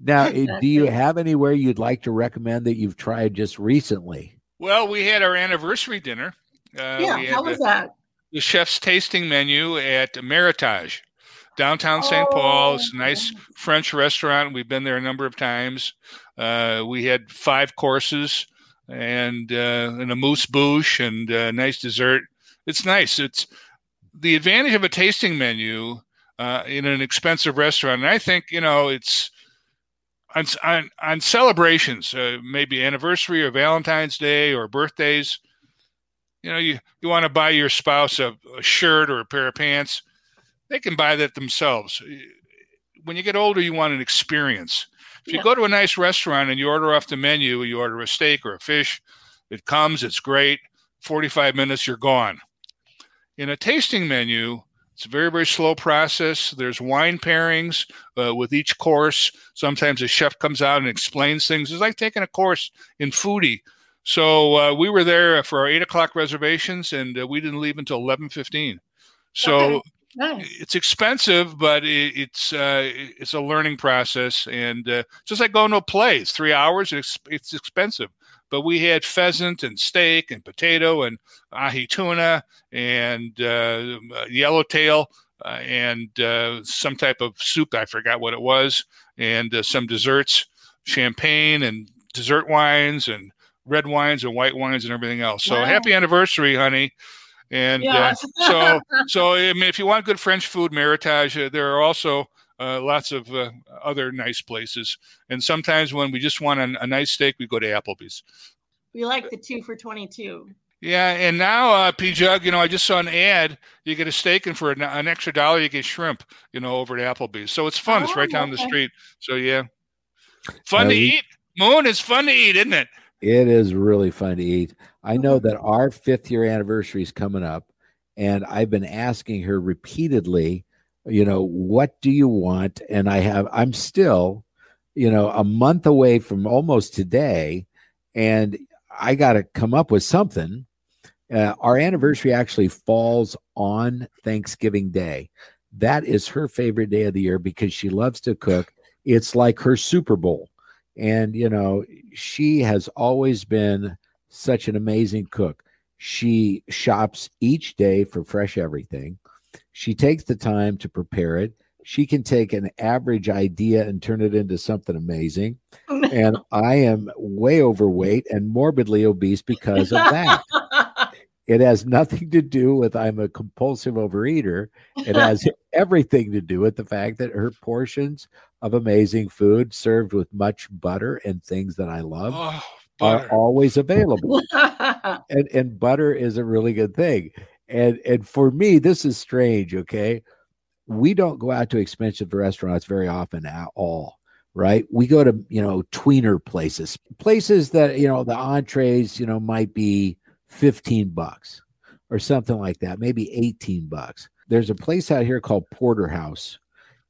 now, eh, do you have anywhere you'd like to recommend that you've tried just recently? Well, we had our anniversary dinner. Uh, yeah. we had How the, was that? the chef's tasting menu at Meritage, downtown St. Oh, Paul. It's a nice French restaurant. We've been there a number of times. Uh, we had five courses and uh, and a moose bouche and a nice dessert. It's nice. It's the advantage of a tasting menu uh, in an expensive restaurant. And I think you know it's on on, on celebrations, uh, maybe anniversary or Valentine's Day or birthdays. You know, you, you want to buy your spouse a, a shirt or a pair of pants. They can buy that themselves. When you get older, you want an experience. If you Yeah. go to a nice restaurant and you order off the menu, you order a steak or a fish, it comes, it's great. 45 minutes, you're gone. In a tasting menu, it's a very, very slow process. There's wine pairings uh, with each course. Sometimes a chef comes out and explains things. It's like taking a course in foodie. So uh, we were there for our eight o'clock reservations, and uh, we didn't leave until eleven fifteen. So Okay. Nice. it's expensive, but it, it's uh, it's a learning process, and uh, just like going to a play, it's three hours. It's it's expensive, but we had pheasant and steak and potato and ahi tuna and uh, yellowtail uh, and uh, some type of soup. I forgot what it was, and uh, some desserts, champagne and dessert wines and red wines and white wines and everything else. So Wow. happy anniversary, honey! And Yeah. uh, so so I mean, if you want good French food, Meritage, uh, there are also uh, lots of uh, other nice places. And sometimes when we just want a, a nice steak, we go to Applebee's. we like the two for 22. Yeah, and now uh, P Jug, you know, I just saw an ad. You get a steak, and for an, an extra dollar, you get shrimp. You know, over at Applebee's. So it's fun. it's right Oh, down the street. So yeah, fun Uh, to eat. Moon is fun to eat, isn't it? It is really fun to eat. I know that our fifth year anniversary is coming up, and I've been asking her repeatedly, you know, what do you want? And I have, I'm still, you know, a month away from almost today, and I got to come up with something. Uh, our anniversary actually falls on Thanksgiving Day. That is her favorite day of the year because she loves to cook. It's like her Super Bowl. And, you know, she has always been such an amazing cook. She shops each day for fresh everything. She takes the time to prepare it. She can take an average idea and turn it into something amazing. And I am way overweight and morbidly obese because of that. It has nothing to do with I'm a compulsive overeater. It has everything to do with the fact that her portions of amazing food served with much butter and things that I love Oh, are always available. and and butter is a really good thing. And and for me, this is strange, okay? We don't go out to expensive restaurants very often at all, right? We go to, you know, tweener places, places that, you know, the entrees, you know, might be 15 bucks or something like that, maybe 18 bucks. There's a place out here called Porterhouse,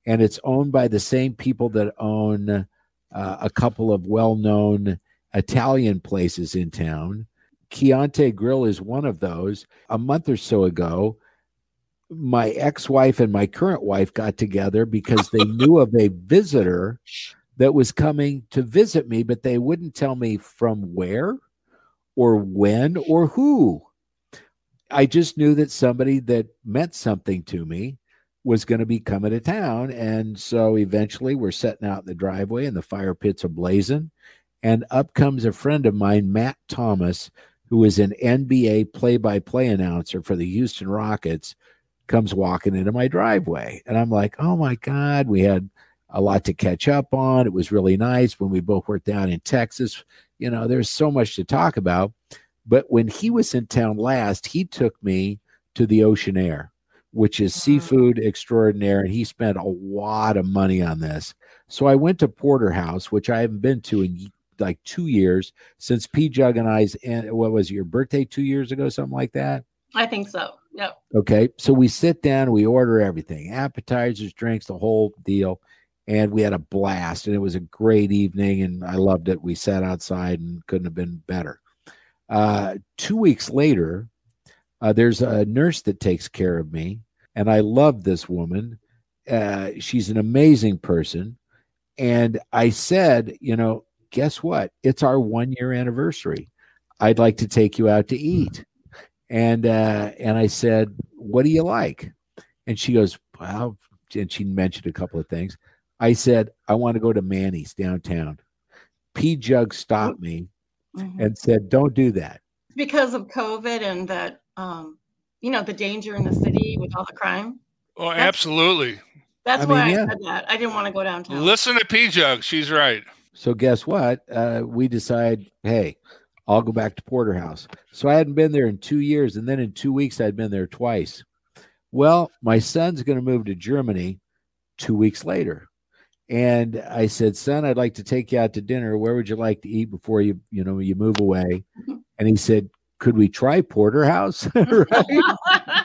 and it's owned by the same people that own uh, a couple of well-known Italian places in town. Chianti Grill is one of those. A month or so ago, my ex-wife and my current wife got together because they knew of a visitor that was coming to visit me, but they wouldn't tell me from where or when or who. I just knew that somebody that meant something to me was going to be coming to town. And so eventually we're setting out in the driveway and the fire pits are blazing. And up comes a friend of mine, Matt Thomas, who is an NBA play by play announcer for the Houston Rockets, comes walking into my driveway. And I'm like, oh my God, we had a lot to catch up on. It was really nice when we both worked down in Texas. You know, there's so much to talk about. But when he was in town last, he took me to the Oceanaire, which is seafood extraordinaire. And he spent a lot of money on this. So I went to Porterhouse, which I haven't been to in like two years since P Jug and I's, and what was it, your birthday two years ago, something like that? I think so. Yep. Okay. So we sit down, we order everything appetizers, drinks, the whole deal. And we had a blast, and it was a great evening, and I loved it. We sat outside and couldn't have been better. Uh, two weeks later, uh, there's a nurse that takes care of me, and I love this woman. Uh, she's an amazing person. And I said, you know, guess what? It's our one year anniversary. I'd like to take you out to eat. And uh, and I said, what do you like? And she goes, well, and she mentioned a couple of things. I said, I want to go to Manny's downtown. P Jug stopped me Mhm. and said, Don't do that. Because of COVID and that, um, you know, the danger in the city with all the crime. Oh, absolutely. That's I why mean, I yeah. said that. I didn't want to go downtown. Listen to P Jug. She's right. So guess what? Uh, we decide, hey, I'll go back to Porterhouse. So I hadn't been there in two years, and then in two weeks I'd been there twice. Well, my son's going to move to Germany two weeks later. And I said, son, I'd like to take you out to dinner. Where would you like to eat before you, you know, you move away? And he said, could we try Porterhouse?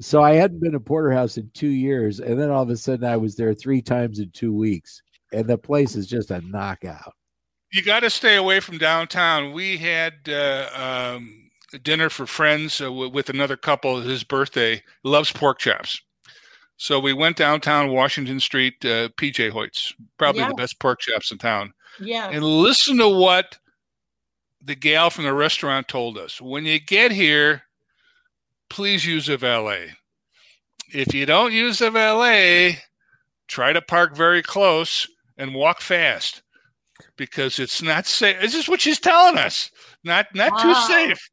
So I hadn't been to Porterhouse in two years, and then all of a sudden I was there three times in two weeks, and the place is just a knockout. You got to stay away from downtown. We had uh, um, dinner for friends uh, w- with another couple. His birthday loves pork chops. So we went downtown Washington Street, uh, PJ Hoyt's, probably Yeah. the best pork chops in town. yeah. And listen to what the gal from the restaurant told us. When you get here, please use a valet. If you don't use a valet, try to park very close and walk fast because it's not safe. This is what she's telling us. Not not Wow. too safe.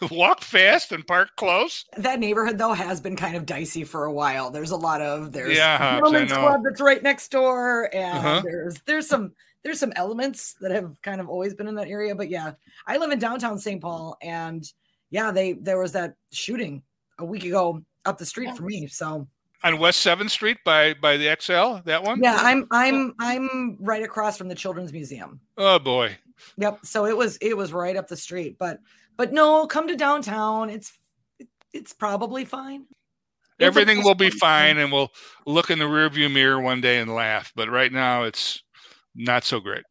walk fast and park close. That neighborhood though has been kind of dicey for a while. There's a lot of there's Yeah, Hobbs, I club that's right next door, and Uh-huh. there's there's some there's some elements that have kind of always been in that area. But yeah, I live in downtown St. Paul, and yeah, they there was that shooting a week ago up the street from me. So On West Seventh Street by by the Xcel, that one. yeah, I'm I'm I'm right across from the Children's Museum. Oh boy. Yep. So it was it was right up the street, but but no, come to downtown. It's it's probably fine. Everything will be fine, and we'll look in the rearview mirror one day and laugh. But right now, it's not so great.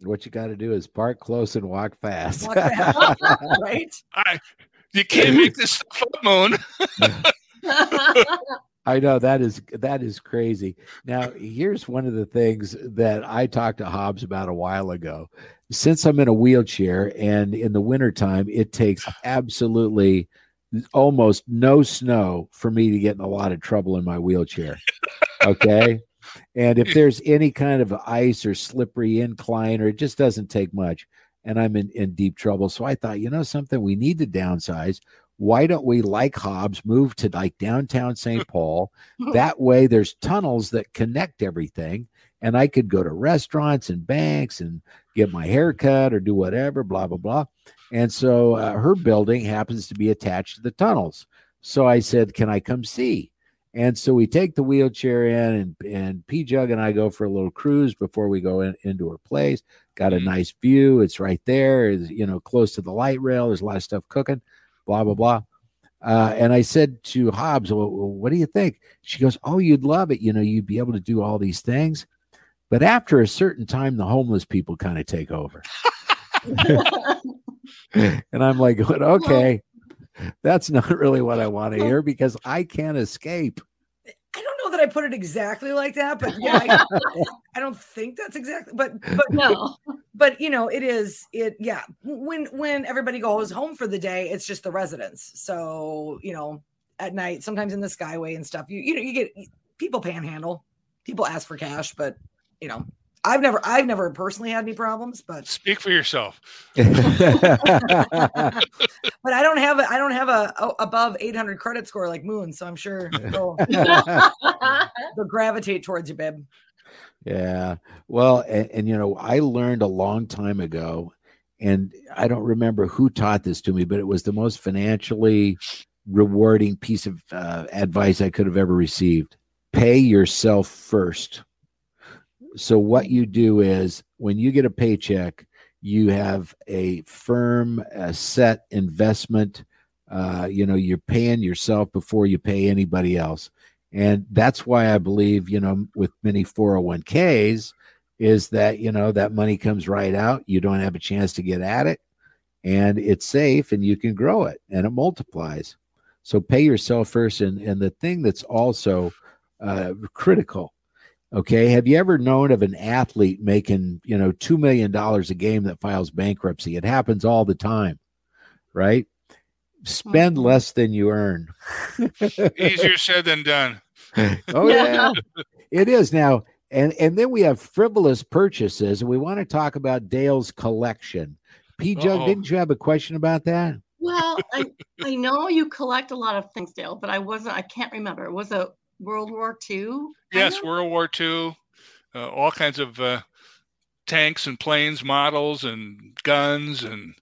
What you got to do is park close and walk fast. Walk fast. right? I, you can't make this stuff up, Moon. I know that is that is crazy. Now, here's one of the things that I talked to Hobbs about a while ago. Since I'm in a wheelchair and in the wintertime, it takes absolutely almost no snow for me to get in a lot of trouble in my wheelchair. Okay. And if there's any kind of ice or slippery incline, or it just doesn't take much, and I'm in, in deep trouble. So I thought, you know, something we need to downsize. Why don't we, like Hobbs, move to like downtown St. Paul? that way, there's tunnels that connect everything, and I could go to restaurants and banks and get my hair cut or do whatever, blah, blah, blah. And so uh, her building happens to be attached to the tunnels. So I said, Can I come see? And so we take the wheelchair in, and, and P Jug and I go for a little cruise before we go in, into her place. Got a Mhm. nice view. It's right there, it's, you know, close to the light rail. There's a lot of stuff cooking, blah, blah, blah. Uh, and I said to Hobbs, well, what do you think? She goes, Oh, you'd love it. You know, you'd be able to do all these things. But after a certain time, the homeless people kind of take over. and I'm like, okay, that's not really what I want to hear because I can't escape. I don't know that I put it exactly like that, but yeah, I, I don't think that's exactly. But but no, but you know, it is it. Yeah, when when everybody goes home for the day, it's just the residents. So you know, at night, sometimes in the Skyway and stuff, you you know, you get people panhandle, people ask for cash, but you know, I've never I've never personally had any problems, but speak for yourself. but I don't have a I don't have a, a above 800 credit score like Moon, so I'm sure they'll, they'll gravitate towards you, babe. Yeah. Well, and, and, you know, I learned a long time ago, and I don't remember who taught this to me, but it was the most financially rewarding piece of uh, advice I could have ever received. Pay yourself first so what you do is when you get a paycheck, you have a firm, a set investment. Uh, you know, you're paying yourself before you pay anybody else. And that's why I believe, you know, with many 401ks, is that, you know, that money comes right out. You don't have a chance to get at it and it's safe and you can grow it and it multiplies. So pay yourself first. And, and the thing that's also uh, critical Okay. Have you ever known of an athlete making, you know, $2 million a game that files bankruptcy? It happens all the time, right? Spend mm-hmm. less than you earn. Easier said than done. oh, yeah. it is now. And, and then we have frivolous purchases, and we want to talk about Dale's collection. P. Jug, didn't you have a question about that? Well, I, I know you collect a lot of things, Dale, but I wasn't, I can't remember. It Was it World War II? Yes, World War II. Uh, all kinds of uh, tanks and planes models and guns and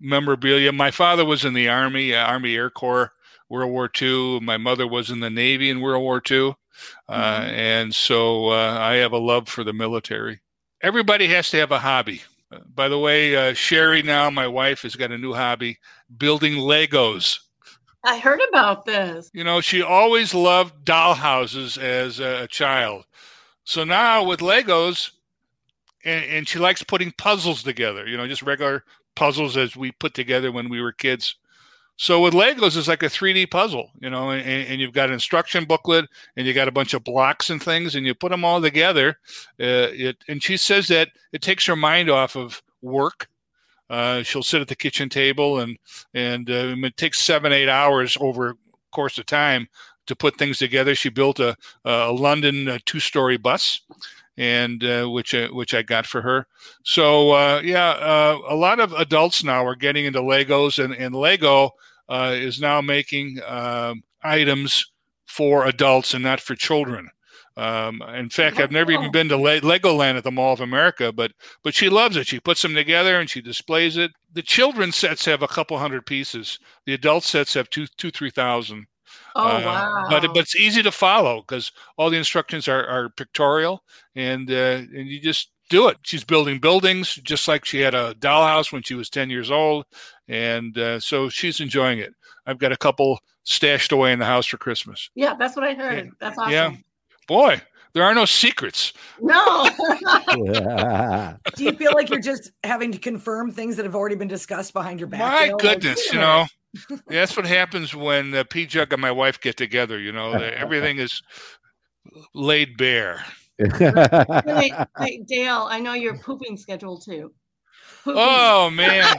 memorabilia. My father was in the Army, uh, Army Air Corps, World War II. My mother was in the Navy in World War II. Uh, mm-hmm. And so uh, I have a love for the military. Everybody has to have a hobby. Uh, by the way, Sherry, now my wife, has got a new hobby building Legos. I heard about this. You know, she always loved doll houses as a child. So now with Legos, and, and, she likes putting puzzles together, you know, just regular puzzles as we put together when we were kids. So with Legos, it's like a 3D puzzle, you know, and, and you've got an instruction booklet and you got a bunch of blocks and things, and you put them all together. Uh, it, and she says that it takes her mind off of work uh, she'll sit at the kitchen table and and uh, it takes seven eight hours over course of time to put things together. She built a, a London uh, two story bus, and uh, which uh, which I got for her. So uh, yeah, uh, a lot of adults now are getting into Legos, and and Lego uh, is now making um, items for adults and not for children. Um, in fact, I've never even been to Le- Legoland at the Mall of America, but but she loves it. She puts them together and she displays it. The children sets have a couple hundred pieces. The adult sets have two two three thousand. Oh uh, wow! But but it's easy to follow because all the instructions are, are pictorial, and uh, and you just do it. She's building buildings just like she had a dollhouse when she was ten years old, and uh, so she's enjoying it. I've got a couple stashed away in the house for Christmas. Yeah, that's what I heard. That's awesome. Yeah, boy, there are no secrets. No. Do you feel like you're just having to confirm things that have already been discussed behind your back? My goodness, you know, that's what happens when uh, P Jug and my wife get together. You know, everything is laid bare. Wait, wait, Dale, I know your pooping schedule too. Pooping. Oh man.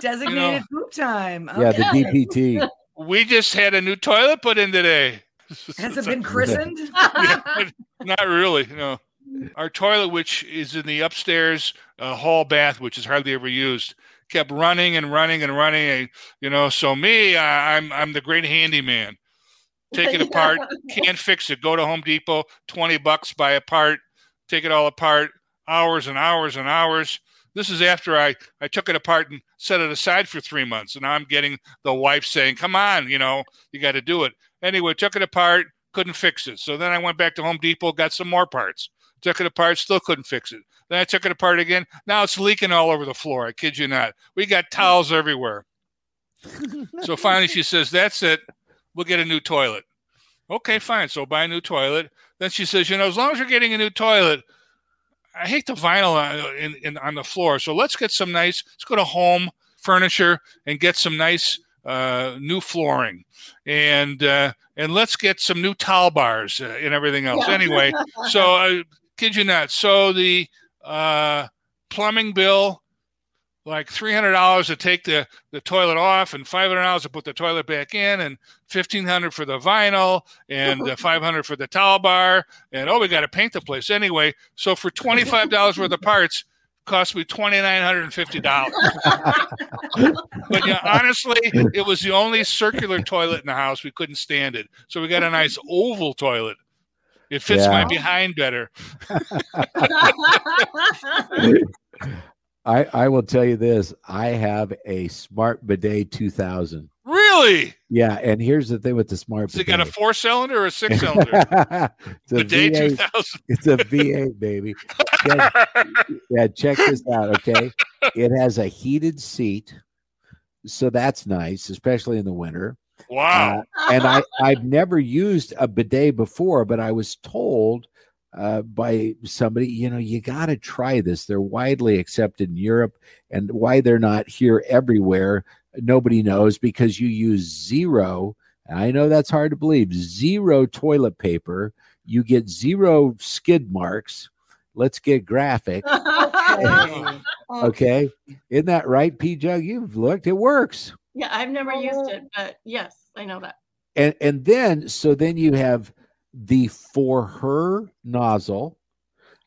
Designated you know, poop time. Okay. Yeah, the DPT. We just had a new toilet put in today. Has it been christened? yeah, not really. No. Our toilet, which is in the upstairs uh, hall bath, which is hardly ever used, kept running and running and running. And, you know, so me, I, I'm I'm the great handyman. Take it apart, can't fix it. Go to Home Depot, twenty bucks, buy a part, take it all apart, hours and hours and hours. This is after I, I took it apart and set it aside for three months. And now I'm getting the wife saying, come on, you know, you got to do it. Anyway, took it apart, couldn't fix it. So then I went back to Home Depot, got some more parts. Took it apart, still couldn't fix it. Then I took it apart again. Now it's leaking all over the floor. I kid you not. We got towels everywhere. so finally she says, That's it. We'll get a new toilet. Okay, fine. So buy a new toilet. Then she says, You know, as long as you're getting a new toilet, I hate the vinyl on, in, in, on the floor. So let's get some nice, let's go to home furniture and get some nice uh, new flooring. And, uh, and let's get some new towel bars uh, and everything else. Yeah. Anyway, so I kid you not. So the uh, plumbing bill like three hundred dollars to take the the toilet off, and five hundred dollars to put the toilet back in, and fifteen hundred for the vinyl, and uh, five hundred for the towel bar, and oh, we got to paint the place anyway. So for twenty five dollars worth of parts, cost me twenty nine hundred and fifty dollars. but yeah, honestly, it was the only circular toilet in the house. We couldn't stand it, so we got a nice oval toilet. It fits yeah. my behind better. I, I will tell you this. I have a smart bidet 2000. Really? Yeah. And here's the thing with the smart bidet. it got a four cylinder or a six cylinder? bidet V8, 2000. It's a V8, baby. Check, yeah. Check this out. Okay. It has a heated seat. So that's nice, especially in the winter. Wow. Uh, and I, I've never used a bidet before, but I was told uh, by somebody, you know, you got to try this. They're widely accepted in Europe, and why they're not here everywhere, nobody knows because you use zero. I know that's hard to believe. Zero toilet paper. You get zero skid marks. Let's get graphic. okay. okay. Isn't that right, P Jug? You've looked, it works. Yeah, I've never used it, but yes, I know that. And and then so then you have the for her nozzle.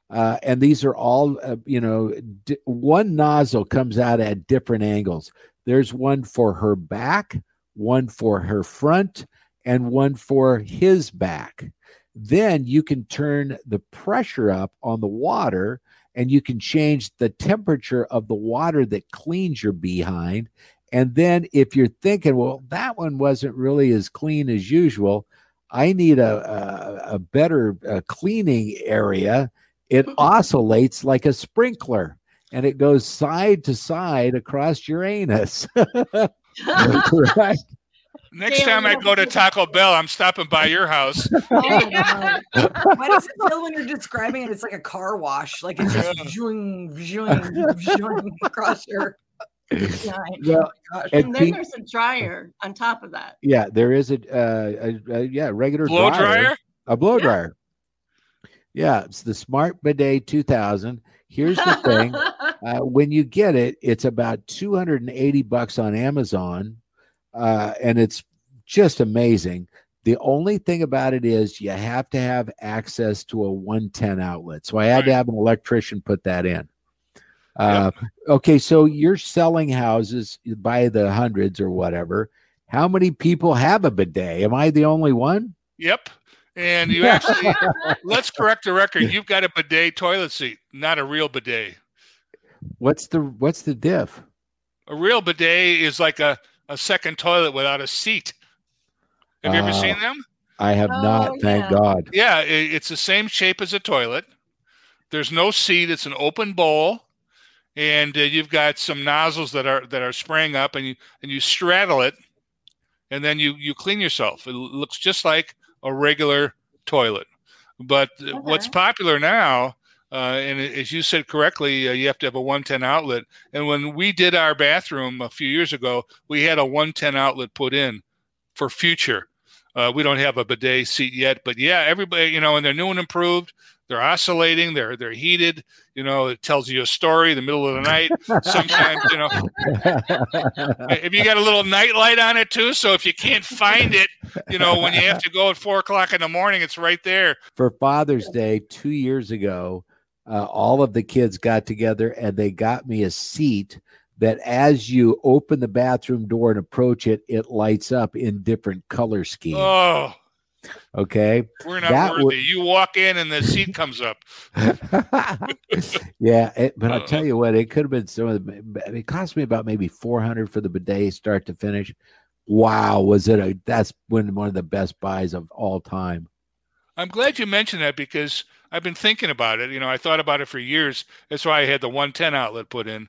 Uh, and these are all, uh, you know, d- one nozzle comes out at different angles. There's one for her back, one for her front, and one for his back. Then you can turn the pressure up on the water and you can change the temperature of the water that cleans your behind. And then if you're thinking, well, that one wasn't really as clean as usual, I need a, a, a better uh, cleaning area. It oscillates like a sprinkler and it goes side to side across your anus. right? Next time I go to Taco Bell, I'm stopping by your house. Why does it feel when you're describing it? It's like a car wash, like it's just zhooing, zhooing, zhooing across your well, oh and then there's a dryer on top of that. Yeah, there is a, uh, a, a yeah regular blow dryer, dryer? a blow yeah. dryer. Yeah, it's the Smart Bidet 2000. Here's the thing: uh, when you get it, it's about 280 bucks on Amazon, uh, and it's just amazing. The only thing about it is you have to have access to a 110 outlet. So I had right. to have an electrician put that in. Uh, yep. Okay, so you're selling houses by the hundreds or whatever. How many people have a bidet? Am I the only one? Yep. And you actually, let's correct the record. You've got a bidet toilet seat, not a real bidet. What's the what's the diff? A real bidet is like a, a second toilet without a seat. Have you uh, ever seen them? I have oh, not, thank yeah. God. Yeah, it, it's the same shape as a toilet. There's no seat. It's an open bowl and uh, you've got some nozzles that are that are spraying up, and you and you straddle it, and then you you clean yourself. It looks just like a regular toilet. But okay. what's popular now, uh, and as you said correctly, uh, you have to have a 110 outlet. And when we did our bathroom a few years ago, we had a 110 outlet put in for future. Uh, we don't have a bidet seat yet, but yeah, everybody, you know, and they're new and improved. They're oscillating. They're they're heated. You know, it tells you a story in the middle of the night. Sometimes, you know, if you got a little night light on it too. So if you can't find it, you know, when you have to go at four o'clock in the morning, it's right there. For Father's Day two years ago, uh, all of the kids got together and they got me a seat that as you open the bathroom door and approach it, it lights up in different color schemes. Oh, Okay. We're not that worthy. you walk in and the seat comes up. yeah. It, but I'll tell you what, it could have been some of the, it cost me about maybe 400 for the bidet start to finish. Wow. Was it a, that's one, one of the best buys of all time. I'm glad you mentioned that because I've been thinking about it. You know, I thought about it for years. That's why I had the 110 outlet put in.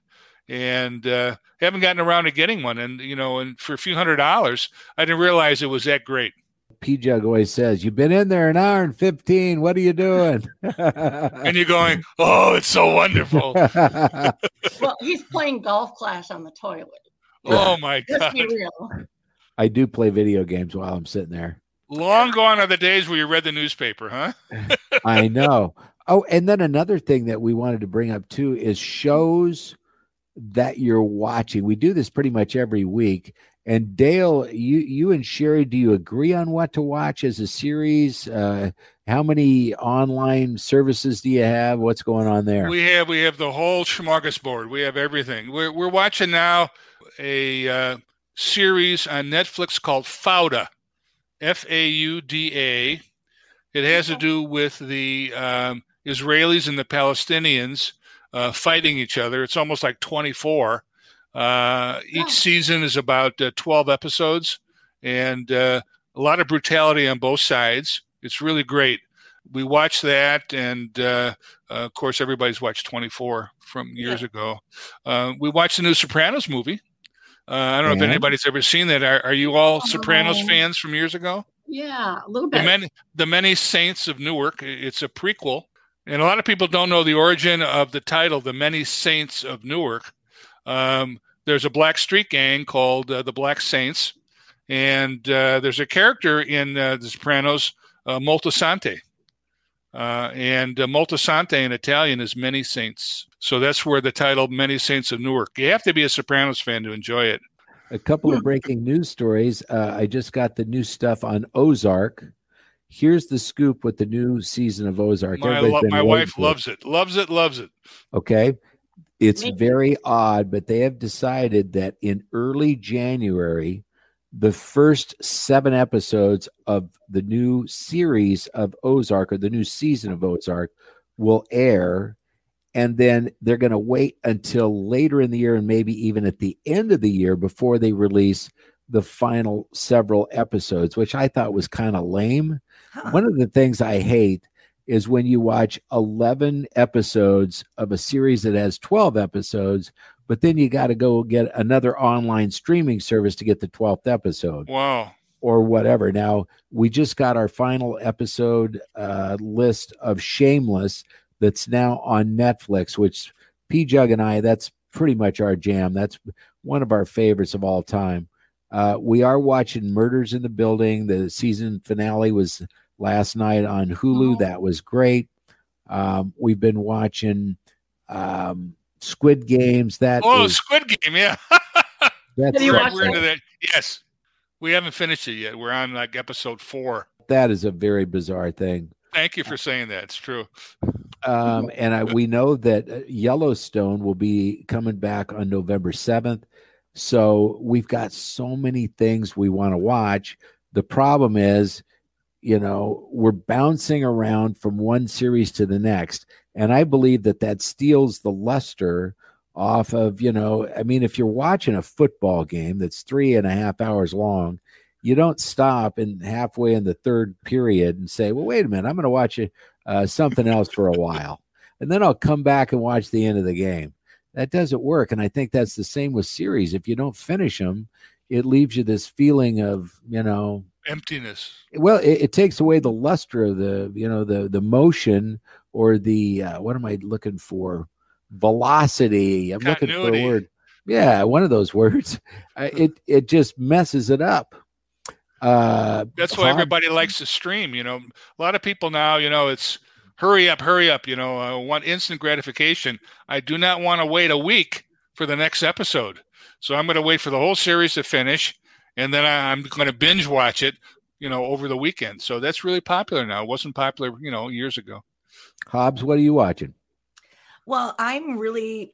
and uh, haven't gotten around to getting one. And you know, and for a few hundred dollars, I didn't realize it was that great. P Jug always says, You've been in there an hour and 15. What are you doing? and you're going, Oh, it's so wonderful. well, he's playing golf clash on the toilet. Oh my God. I do play video games while I'm sitting there. Long gone are the days where you read the newspaper, huh? I know. Oh, and then another thing that we wanted to bring up too is shows that you're watching. We do this pretty much every week. And Dale, you you and Sherry, do you agree on what to watch as a series? Uh, how many online services do you have? What's going on there? We have we have the whole board. We have everything. We're we're watching now a uh, series on Netflix called Fauda, F A U D A. It has to do with the um, Israelis and the Palestinians uh, fighting each other. It's almost like 24 uh, each season is about uh, 12 episodes and uh, a lot of brutality on both sides. It's really great. We watched that, and uh, uh, of course, everybody's watched 24 from years yeah. ago. We watched the new Sopranos movie. I don't know if anybody's ever seen that. Are, are you all Sopranos fans from years ago? Yeah, a little bit. The many, the many Saints of Newark. It's a prequel, and a lot of people don't know the origin of the title, "The Many Saints of Newark." Um, there's a black street gang called uh, the Black Saints, and uh, there's a character in uh, The Sopranos, uh, Moltisanti. Uh, and uh, Moltisanti in Italian is many saints. So that's where the title Many Saints of Newark. You have to be a Sopranos fan to enjoy it. A couple of breaking news stories. Uh, I just got the new stuff on Ozark. Here's the scoop with the new season of Ozark. My, lo- my wife loves it. Loves it, loves it. Okay. It's very odd, but they have decided that in early January, the first seven episodes of the new series of Ozark or the new season of Ozark will air. And then they're going to wait until later in the year and maybe even at the end of the year before they release the final several episodes, which I thought was kind of lame. Huh. One of the things I hate is when you watch 11 episodes of a series that has 12 episodes, but then you got to go get another online streaming service to get the 12th episode. Wow. Or whatever. Now, we just got our final episode uh, list of Shameless that's now on Netflix, which P Jug and I, that's pretty much our jam. That's one of our favorites of all time. Uh, we are watching Murders in the Building. The season finale was last night on Hulu. Oh. That was great. Um, we've been watching um, Squid Games. That oh, is, Squid Game, yeah. that's right. We're into that. Yes, we haven't finished it yet. We're on like episode four. That is a very bizarre thing. Thank you for saying that. It's true. Um, and I, we know that uh, Yellowstone will be coming back on November 7th. So we've got so many things we want to watch. The problem is you know, we're bouncing around from one series to the next. And I believe that that steals the luster off of, you know, I mean, if you're watching a football game that's three and a half hours long, you don't stop and halfway in the third period and say, well, wait a minute, I'm going to watch uh, something else for a while. And then I'll come back and watch the end of the game. That doesn't work. And I think that's the same with series. If you don't finish them, it leaves you this feeling of, you know, emptiness. Well, it, it, takes away the luster of the, you know, the the motion or the uh, what am I looking for? Velocity. I'm Continuity. looking for a word. Yeah, one of those words. Uh, it it just messes it up. Uh, That's why everybody likes to stream. You know, a lot of people now, you know, it's hurry up, hurry up. You know, I want instant gratification. I do not want to wait a week for the next episode. So I'm going to wait for the whole series to finish and then I, am going to binge watch it, you know, over the weekend. So that's really popular now. It wasn't popular, you know, years ago. Hobbs, what are you watching? Well, I'm really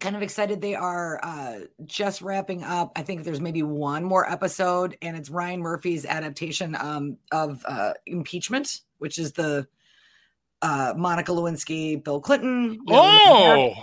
kind of excited. They are uh, just wrapping up. I think there's maybe one more episode, and it's Ryan Murphy's adaptation um, of uh, impeachment, which is the uh, Monica Lewinsky, Bill Clinton. Oh,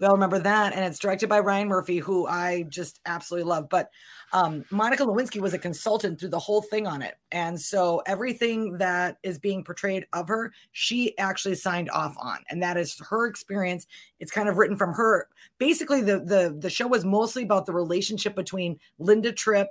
we all remember that. And it's directed by Ryan Murphy, who I just absolutely love. But um, Monica Lewinsky was a consultant through the whole thing on it. And so everything that is being portrayed of her, she actually signed off on. And that is her experience. It's kind of written from her. Basically, the the the show was mostly about the relationship between Linda Tripp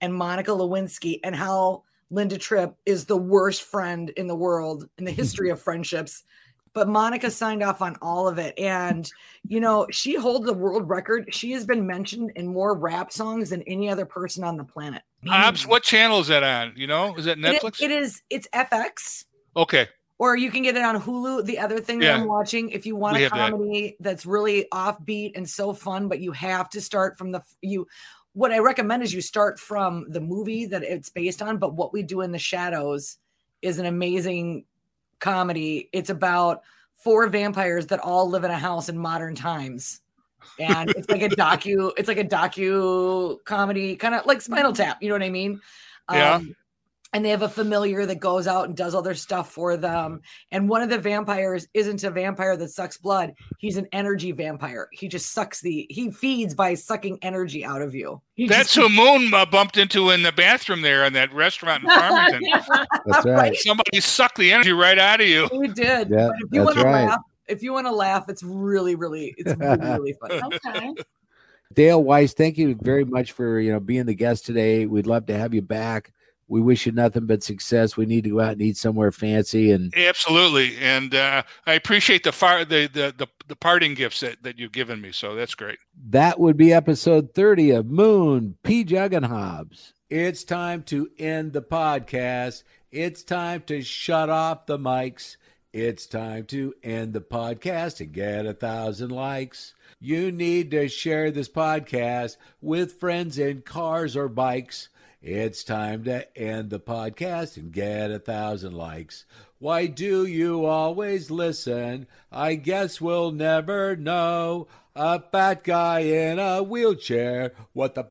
and Monica Lewinsky and how Linda Tripp is the worst friend in the world in the history of friendships. But Monica signed off on all of it. And, you know, she holds the world record. She has been mentioned in more rap songs than any other person on the planet. Ops, what channel is that on? You know, is that Netflix? it, it is, it's FX. Okay. Or you can get it on Hulu. The other thing that I'm watching, if you want We a have that. comedy that's really offbeat and so fun, but you have to start from the you. What I recommend is you start from the movie that it's based on. But what we do in the shadows is an amazing comedy. It's about four vampires that all live in a house in modern times. And it's like a docu, it's like a docu comedy, kind of like Spinal Tap. You know what I mean? Yeah. Um, and they have a familiar that goes out and does all their stuff for them. And one of the vampires isn't a vampire that sucks blood. He's an energy vampire. He just sucks the he feeds by sucking energy out of you. He That's just, who Moon uh, bumped into in the bathroom there in that restaurant in Farmington. That's right. Somebody sucked the energy right out of you. we did. Yeah, if you that's want to laugh, if you want to laugh, it's really, really, it's really, really funny. Okay. Dale Weiss, thank you very much for you know being the guest today. We'd love to have you back. We wish you nothing but success. We need to go out and eat somewhere fancy and Absolutely, and uh, I appreciate the far the, the the the parting gifts that, that you've given me. So that's great. that would be episode 30 of Moon Pjugg and Hobbs. It's time to end the podcast. It's time to shut off the mics. It's time to end the podcast and get a thousand likes. You need to share this podcast with friends in cars or bikes. It's time to end the podcast and get a thousand likes. Why do you always listen? I guess we'll never know. A fat guy in a wheelchair. What the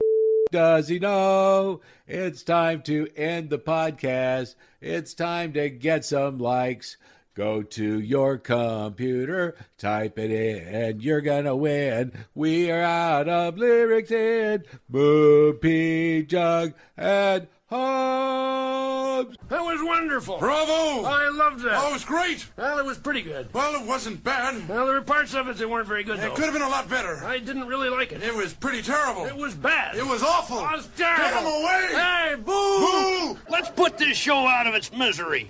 does he know? It's time to end the podcast. It's time to get some likes. Go to your computer, type it in, and you're gonna win. We are out of lyrics in Moo Pjugg and Hobbs. That was wonderful. Bravo! I loved that. Oh, it was great. Well, it was pretty good. Well, it wasn't bad. Well, there were parts of it that weren't very good, It though. could have been a lot better. I didn't really like it. It was pretty terrible. It was bad. It was awful. It was terrible. Get terrible. him away! Hey, boo! Boo! Let's put this show out of its misery.